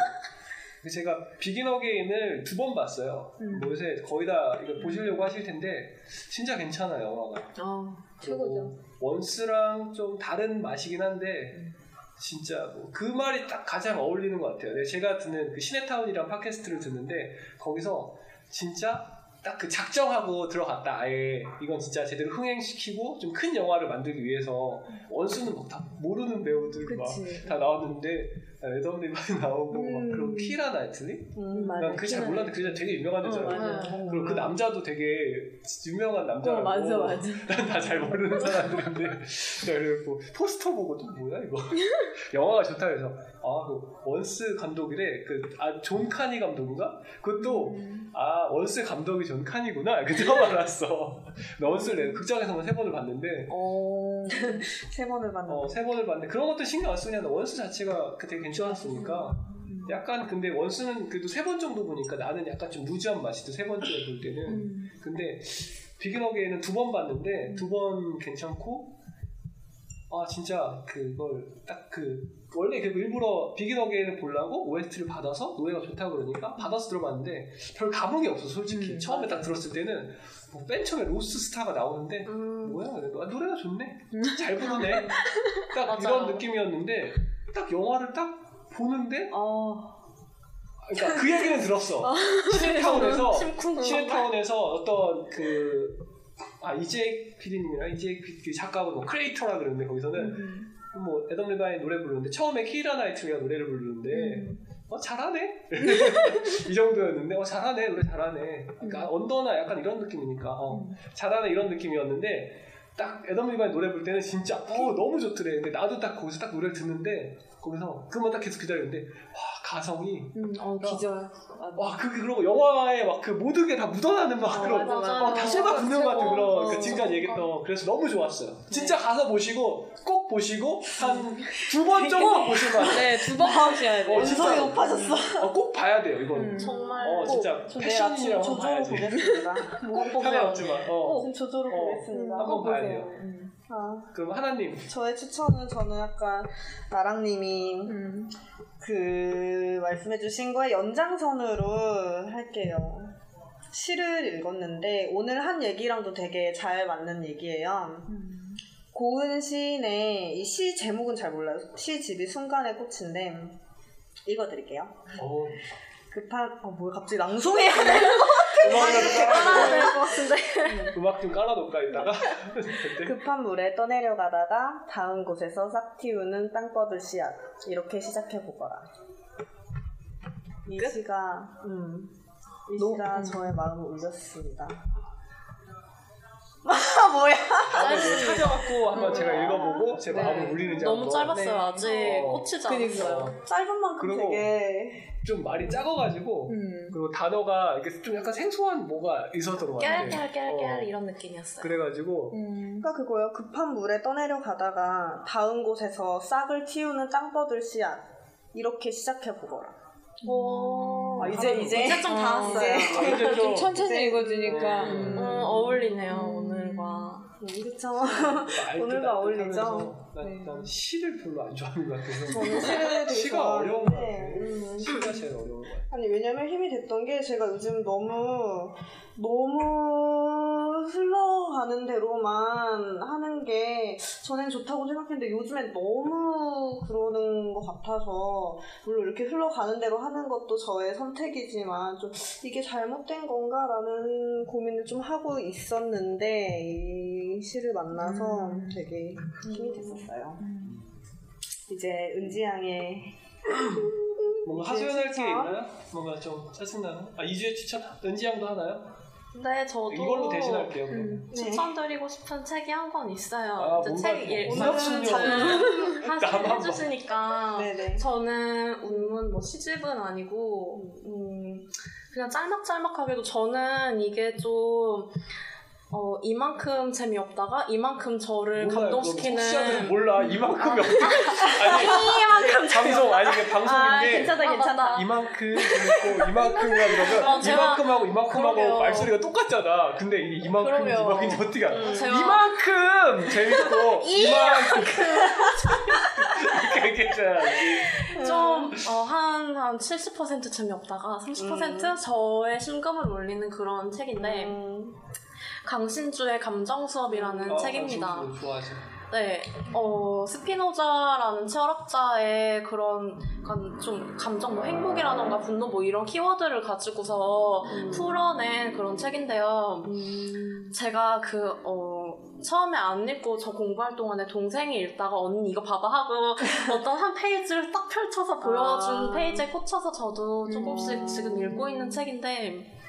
제가 비긴 어게인을 두 번 봤어요 음. 뭐 요새 거의 다 이거 보시려고 하실 텐데 진짜 괜찮아요 영화가 아 최고죠. 원스랑 좀 다른 맛이긴 한데 진짜 뭐 그 말이 딱 가장 어울리는 것 같아요. 네, 제가 듣는 그 시네타운이란 팟캐스트를 듣는데 거기서 진짜 딱 그 작정하고 들어갔다. 아예 이건 진짜 제대로 흥행시키고 좀 큰 영화를 만들기 위해서 원스는 막 다 모르는 배우들 막. 다 나왔는데 애덤 리바인 나오고 막 음. 그리고 키라 나이틀리? 음, 난 그게 잘 몰랐는데 그게 되게 유명한 어, 여자예요. 맞아요. 그리고 그 남자도 되게 유명한 남자라고. 어, 맞아 맞아. 다 잘 모르는 사람들인데 그리고 포스터 보고 또 뭐야 이거 영화가 좋다 그래서 아 그 원스 감독이래 그 아 존 카니 감독인가 그것도 아 원스 감독이 존 카니구나 그 처음 알았어 나 원스를 내가 극장에서만 세 번을 봤는데 어. 세 번을 봤는데 어, 세 번을 봤는데 그런 것도 신경 안 쓰냐 원스 자체가 그 되게 괜찮았으니까. 약간 근데 원스는 그래도 세 번 정도 보니까 나는 약간 좀 루즈한 맛이도 세 번째 볼 때는. 음. 근데 비긴 어게인은 두 번 봤는데 두 번 괜찮고 아 진짜 그걸 딱 그 원래 그 일부러 비긴 어게인을 보려고 OST를 받아서 노래가 좋다고 그러니까 받아서 들어봤는데 별 감흥이 없어 솔직히. 음, 처음에 딱 들었을 때는 뭐맨 처음에 로스 스타가 나오는데 음. 뭐야? 아, 노래가 좋네. 잘 부르네. 딱. 이런 느낌이었는데 딱 영화를 딱 보는데 어, 그러니까 그 얘기는 들었어 시네타운에서 심쿵. 시네타운에서 어떤 그, 아, 이재익 PD님이랑 이재익 PD, 그 작가분, 뭐, 크리에이터라 그러는데, 거기서는, 음. 뭐, 애덤 리바인 노래 부르는데, 처음에 키라 나이틀리가 노래를 부르는데, 음. 어, 잘하네? 이 정도였는데, 어, 잘하네, 노래 잘하네. 그러니까, 언더나 약간 이런 느낌이니까, 어, 잘하네, 이런 느낌이었는데, 딱 애덤 리바인 노래 부를 때는 진짜, 어, 너무 좋더래. 근데 나도 딱 거기서 딱 노래를 듣는데, 거기서, 그만 딱 계속 기다렸는데, 와, 가성이, 음, 어 기절. 와, 그, 그러고 영화에 막 그 모든 게 다 묻어나는 막 그런, 맞아, 맞아. 막 다 쏟아붓는 것 같은. 그런, 어, 그 지금까지 얘기했던, 그래서 너무 좋았어요. 진짜 네. 가서 보시고, 꼭 보시고, 한 두 번 정도 보시면, 네, 두 번 보셔야 돼요. 어, 진짜, 높아졌어. 어, 꼭 봐야 돼요, 이거는. 음. 정말 어, 진짜 저 내일 아침 패션이라고 조조로 봐야지. 보겠습니다. 꼭 어. 지금 조조로 어. 보겠습니다. 한번 봐야 돼요. 음. 아, 그럼 하나님, 저의 추천은 저는 약간 나랑님이 음. 그 말씀해주신 거에 연장선으로 할게요. 시를 읽었는데 오늘 한 얘기랑도 되게 잘 맞는 얘기예요. 음. 고은 시인의 이 시 제목은 잘 몰라요. 시집이 순간의 꽃인데 읽어드릴게요. 어, 급한 어 뭐야 갑자기 낭송해야 돼. 음악 좀 깔아야 깔아놓을까? 될것 같은데. 음악 좀 깔아놓을까, 이따가? 급한 물에 떠내려가다가 닿은 곳에서 싹 틔우는 땅 뻗을 씨앗 이렇게 시작해 보거라. 이 시가 음, 이 시가 음. 저의 마음을 울렸습니다. 아 뭐야? 한번 이거 찾아갖고 한번 제가 음. 읽어보고 제 네. 마음을 울리는지 너무 한번. 짧았어요. 네. 아직 어. 꽂히지. 않았어요. 짧은 만큼 그리고- 되게 좀 말이 작아가지고, 음. 그리고 단어가 이렇게 좀 약간 생소한 뭐가 있어서 그런 것 같아. 깨알깨알깨알 어. 이런 느낌이었어요. 그래가지고 음. 그러니까 그거예요. 급한 물에 떠내려 가다가 닿은 곳에서 싹을 틔우는 땅 뻗을 씨앗 이렇게 시작해 보거라. 오. 아, 이제 이제 이제 좀 닿았어요. 아, 이제 좀 좀 천천히 읽어주니까. 음. 음. 음, 어울리네요 음. 그쵸. 알듯 오늘과 알듯하면서 어울리죠? 난, 네. 난 시를 별로 안 좋아하는 것 같아서 저는 시를 되게 시가 어려운 것 같아. 좋아하는데, 음. 시가 제일 어려운 것 같아. 아니 왜냐면 힘이 됐던 게 제가 요즘 너무 너무 흘러가는 대로만 하는 게 전엔 좋다고 생각했는데 요즘엔 너무 그러는 것 같아서 물론 이렇게 흘러가는 대로 하는 것도 저의 선택이지만 좀 이게 잘못된 건가라는 고민을 좀 하고 있었는데 이 시를 만나서 음. 되게 힘이 됐었어요. 이제 은지양의 뭔가 하소연할 게? 있나요? 뭔가 좀 짜증나는? 아 이주의 추천 은지양도 하나요? 네, 저도 이걸로 대신할게요. 음. 추천드리고 싶은 책이 한 권 있어요. 아, 책 일- 오늘은 봐. 해주시니까 네네. 저는 운문 뭐 시집은 아니고 음, 그냥 짤막짤막하게도 저는 이게 좀 어, 이만큼 재미없다가 이만큼 저를 감동시키는 청취자들은 몰라 이만큼이 없대. 아니 이만큼 방송 아니 이게 방송인데 괜찮다 아, 괜찮다. 맞다. 이만큼 재밌고 이만큼이라 그러면 어, 제가- 이만큼 하고 이만큼 하고 그러게요. 말소리가 똑같잖아. 근데 이 이만큼 그러게요. 이만큼인지 어떻게 알아? 음, 제가- 이만큼 재밌고 이만큼 이렇게 얘기해줘야지. 좀, 어, 한, 한70% 재미없다가 30% 저의 심금을 울리는 그런 책인데, 음, 강신주의 감정 수업이라는 아, 책입니다. 당신도 좋아하지. 네, 어, 스피노자라는 철학자의 그런, 좀 감정, 뭐 행복이라던가 분노 뭐 이런 키워드를 가지고서 풀어낸 그런 책인데요. 음, 제가 그, 어, 처음에 안 읽고 저 공부할 동안에 동생이 읽다가 언니 이거 봐봐 하고 어떤 한 페이지를 딱 펼쳐서 보여준 아. 페이지에 꽂혀서 저도 조금씩 음. 지금 읽고 있는 책인데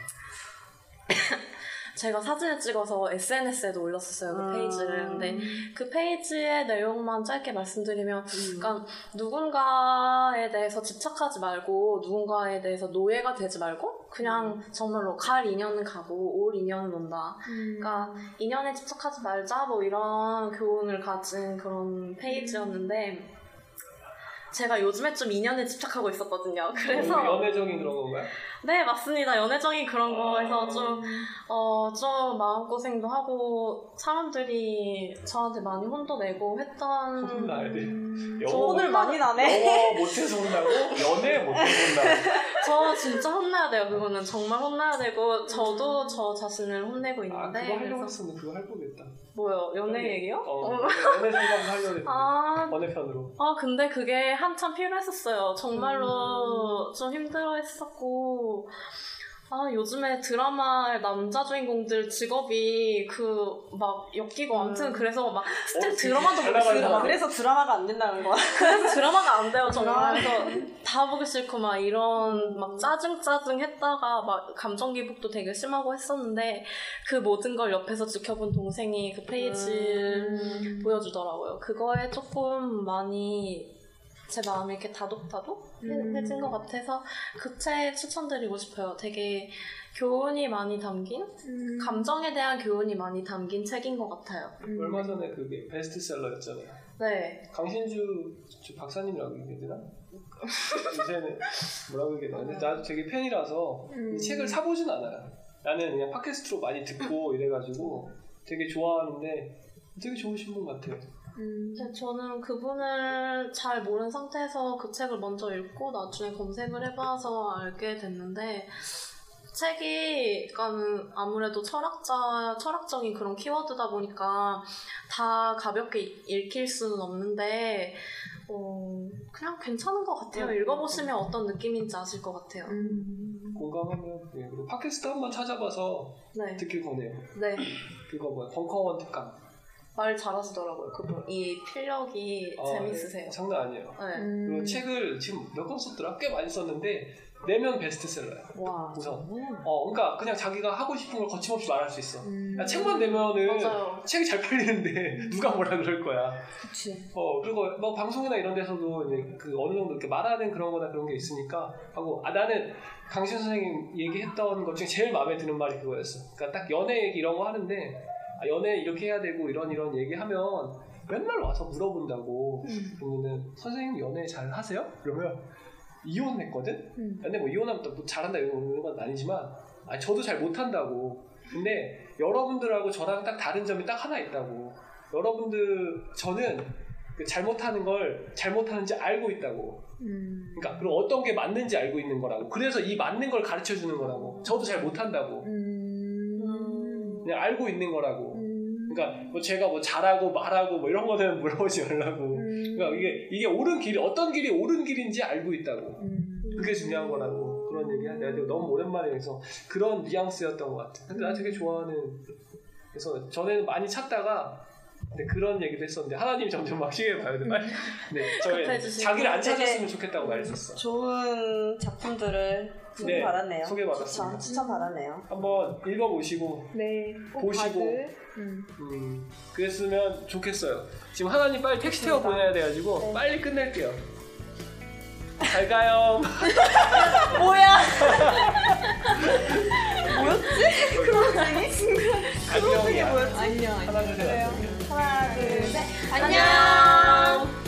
제가 사진을 찍어서 SNS에도 올렸었어요 그 아. 페이지를 근데 그 페이지의 내용만 짧게 말씀드리면 음. 그러니까 누군가에 대해서 집착하지 말고 누군가에 대해서 노예가 되지 말고 그냥 정말로 갈 인연은 가고 올 인연은 온다 그러니까 인연에 집착하지 말자 뭐 이런 교훈을 가진 그런 페이지였는데 제가 요즘에 좀 인연에 집착하고 있었거든요. 그래서 뭐 연애적인 그런 건가요? 네 맞습니다. 연애적인 그런 거에서 좀 어, 좀 마음고생도 하고 사람들이 저한테 많이 혼도 내고 했던 혼나야 돼. 저 영어 오늘 많이 나네. 영어 못해서 혼나고 연애 못해서 혼나고. 저 진짜 혼나야 돼요. 그거는 정말 혼나야 되고 저도 저 자신을 혼내고 아 있는데 그거 하려고 했으면 그거 할 거겠다. 뭐요 연애 얘기요? 어 연애 상담도 하려고 했는데 아 번외편으로. 아, 근데 그게 한참 필요했었어요. 정말로 좀 힘들어 했었고. 아, 요즘에 드라마 남자 주인공들 직업이 그, 막, 엮이고, 아무튼 그래서 막, 스틸 어, 드라마도 잘 보기 막, 그래서 드라마가 안 된다는 거야. 그래서 드라마가 안 돼요, 정말. 그래서 다 보기 싫고, 막, 이런, 막, 짜증짜증 했다가, 막, 감정 기복도 되게 심하고 했었는데, 그 모든 걸 옆에서 지켜본 동생이 그 페이지를 음. 보여주더라고요. 그거에 조금 많이 제 마음이 이렇게 다독다독해진 것 같아서 그 책 추천드리고 싶어요. 되게 교훈이 많이 담긴, 감정에 대한 교훈이 많이 담긴 책인 것 같아요. 얼마 전에 그게 베스트셀러였잖아요. 네. 강신주 저 박사님이라고 얘기해야 되나? 요새는 뭐라고 얘기해야 되나? 나도 되게 팬이라서 이 책을 사보진 않아요. 나는 그냥 팟캐스트로 많이 듣고 이래가지고 되게 좋아하는데 되게 좋으신 분 같아요. 네, 저는 그분을 잘 모르는 상태에서 그 책을 먼저 읽고 나중에 검색을 해봐서 알게 됐는데 책이 그러니까는 아무래도 철학자 철학적인 그런 키워드다 보니까 다 가볍게 읽힐 수는 없는데 어, 그냥 괜찮은 것 같아요. 읽어보시면 어떤 느낌인지 아실 것 같아요. 공감하면 예, 그리고 팟캐스트 한번 찾아봐서 네, 듣길 권해요. 네. 그거 뭐야 벙커원 특강. 말 잘하시더라고요. 그분 이 필력이 아, 재밌으세요. 예, 장난 아니에요. 네. 그리고 책을 지금 몇 권 썼더라? 꽤 많이 썼는데 내면 베스트셀러야. 와. 우선. 어, 그러니까 그냥 자기가 하고 싶은 걸 거침없이 말할 수 있어. 음. 야, 책만 내면은 맞아요. 책이 잘 팔리는데 누가 뭐라 그럴 거야. 그치. 어 그리고 뭐 방송이나 이런 데서도 이제 그 어느 정도 이렇게 말하는 그런 거나 그런 게 있으니까 하고 아 나는 강신 선생님 얘기했던 것 중에 제일 마음에 드는 말이 그거였어. 그러니까 딱 연애 얘기 이런 거 하는데 아, 연애 이렇게 해야 되고 이런 이런 얘기하면 맨날 와서 물어본다고. 그러면은 선생님 연애 잘 하세요? 그러면 이혼했거든. 음. 근데 뭐 이혼하면 또뭐 잘한다 이런 건 아니지만 아 저도 잘 못한다고. 근데 여러분들하고 저랑 딱 다른 점이 딱 하나 있다고. 여러분들 저는 그 잘못하는 걸 잘못하는지 알고 있다고. 음. 그러니까 그리고 어떤 게 맞는지 알고 있는 거라고. 그래서 이 맞는 걸 가르쳐 주는 거라고. 저도 잘 못한다고. 음. 그냥 알고 있는 거라고. 음. 그러니까 뭐 제가 뭐 잘하고 말하고 뭐 이런 거는 물어보지 말라고. 음. 그러니까 이게 이게 옳은 길이 어떤 길이 옳은 길인지 알고 있다고. 음. 그게 중요한 거라고 그런 얘기 하 내가 너무 오랜만에 해서 그런 뉘앙스였던 것 같아. 근데 나 되게 좋아하는 그래서 전에는 많이 찾다가 네, 그런 얘기도 했었는데 하나님 점점 막 시계 봐야 돼. 빨리. 네, 답해주시고 자기를 안 찾았으면 좋겠다고 말했었어. 좋은 작품들을 네, 받았네요. 소개받았습니다. 추천, 추천 받았네요. 한번 읽어보시고 네. 꼭 보시고. 음. 음, 그랬으면 좋겠어요. 지금 하나님 빨리 택시 태워 보내야 돼가지고 네. 빨리 끝낼게요. 잘 가요. 뭐야? 뭐였지? 안녕. 하나 둘 셋. 안녕. 하나, 둘, 셋. 안녕.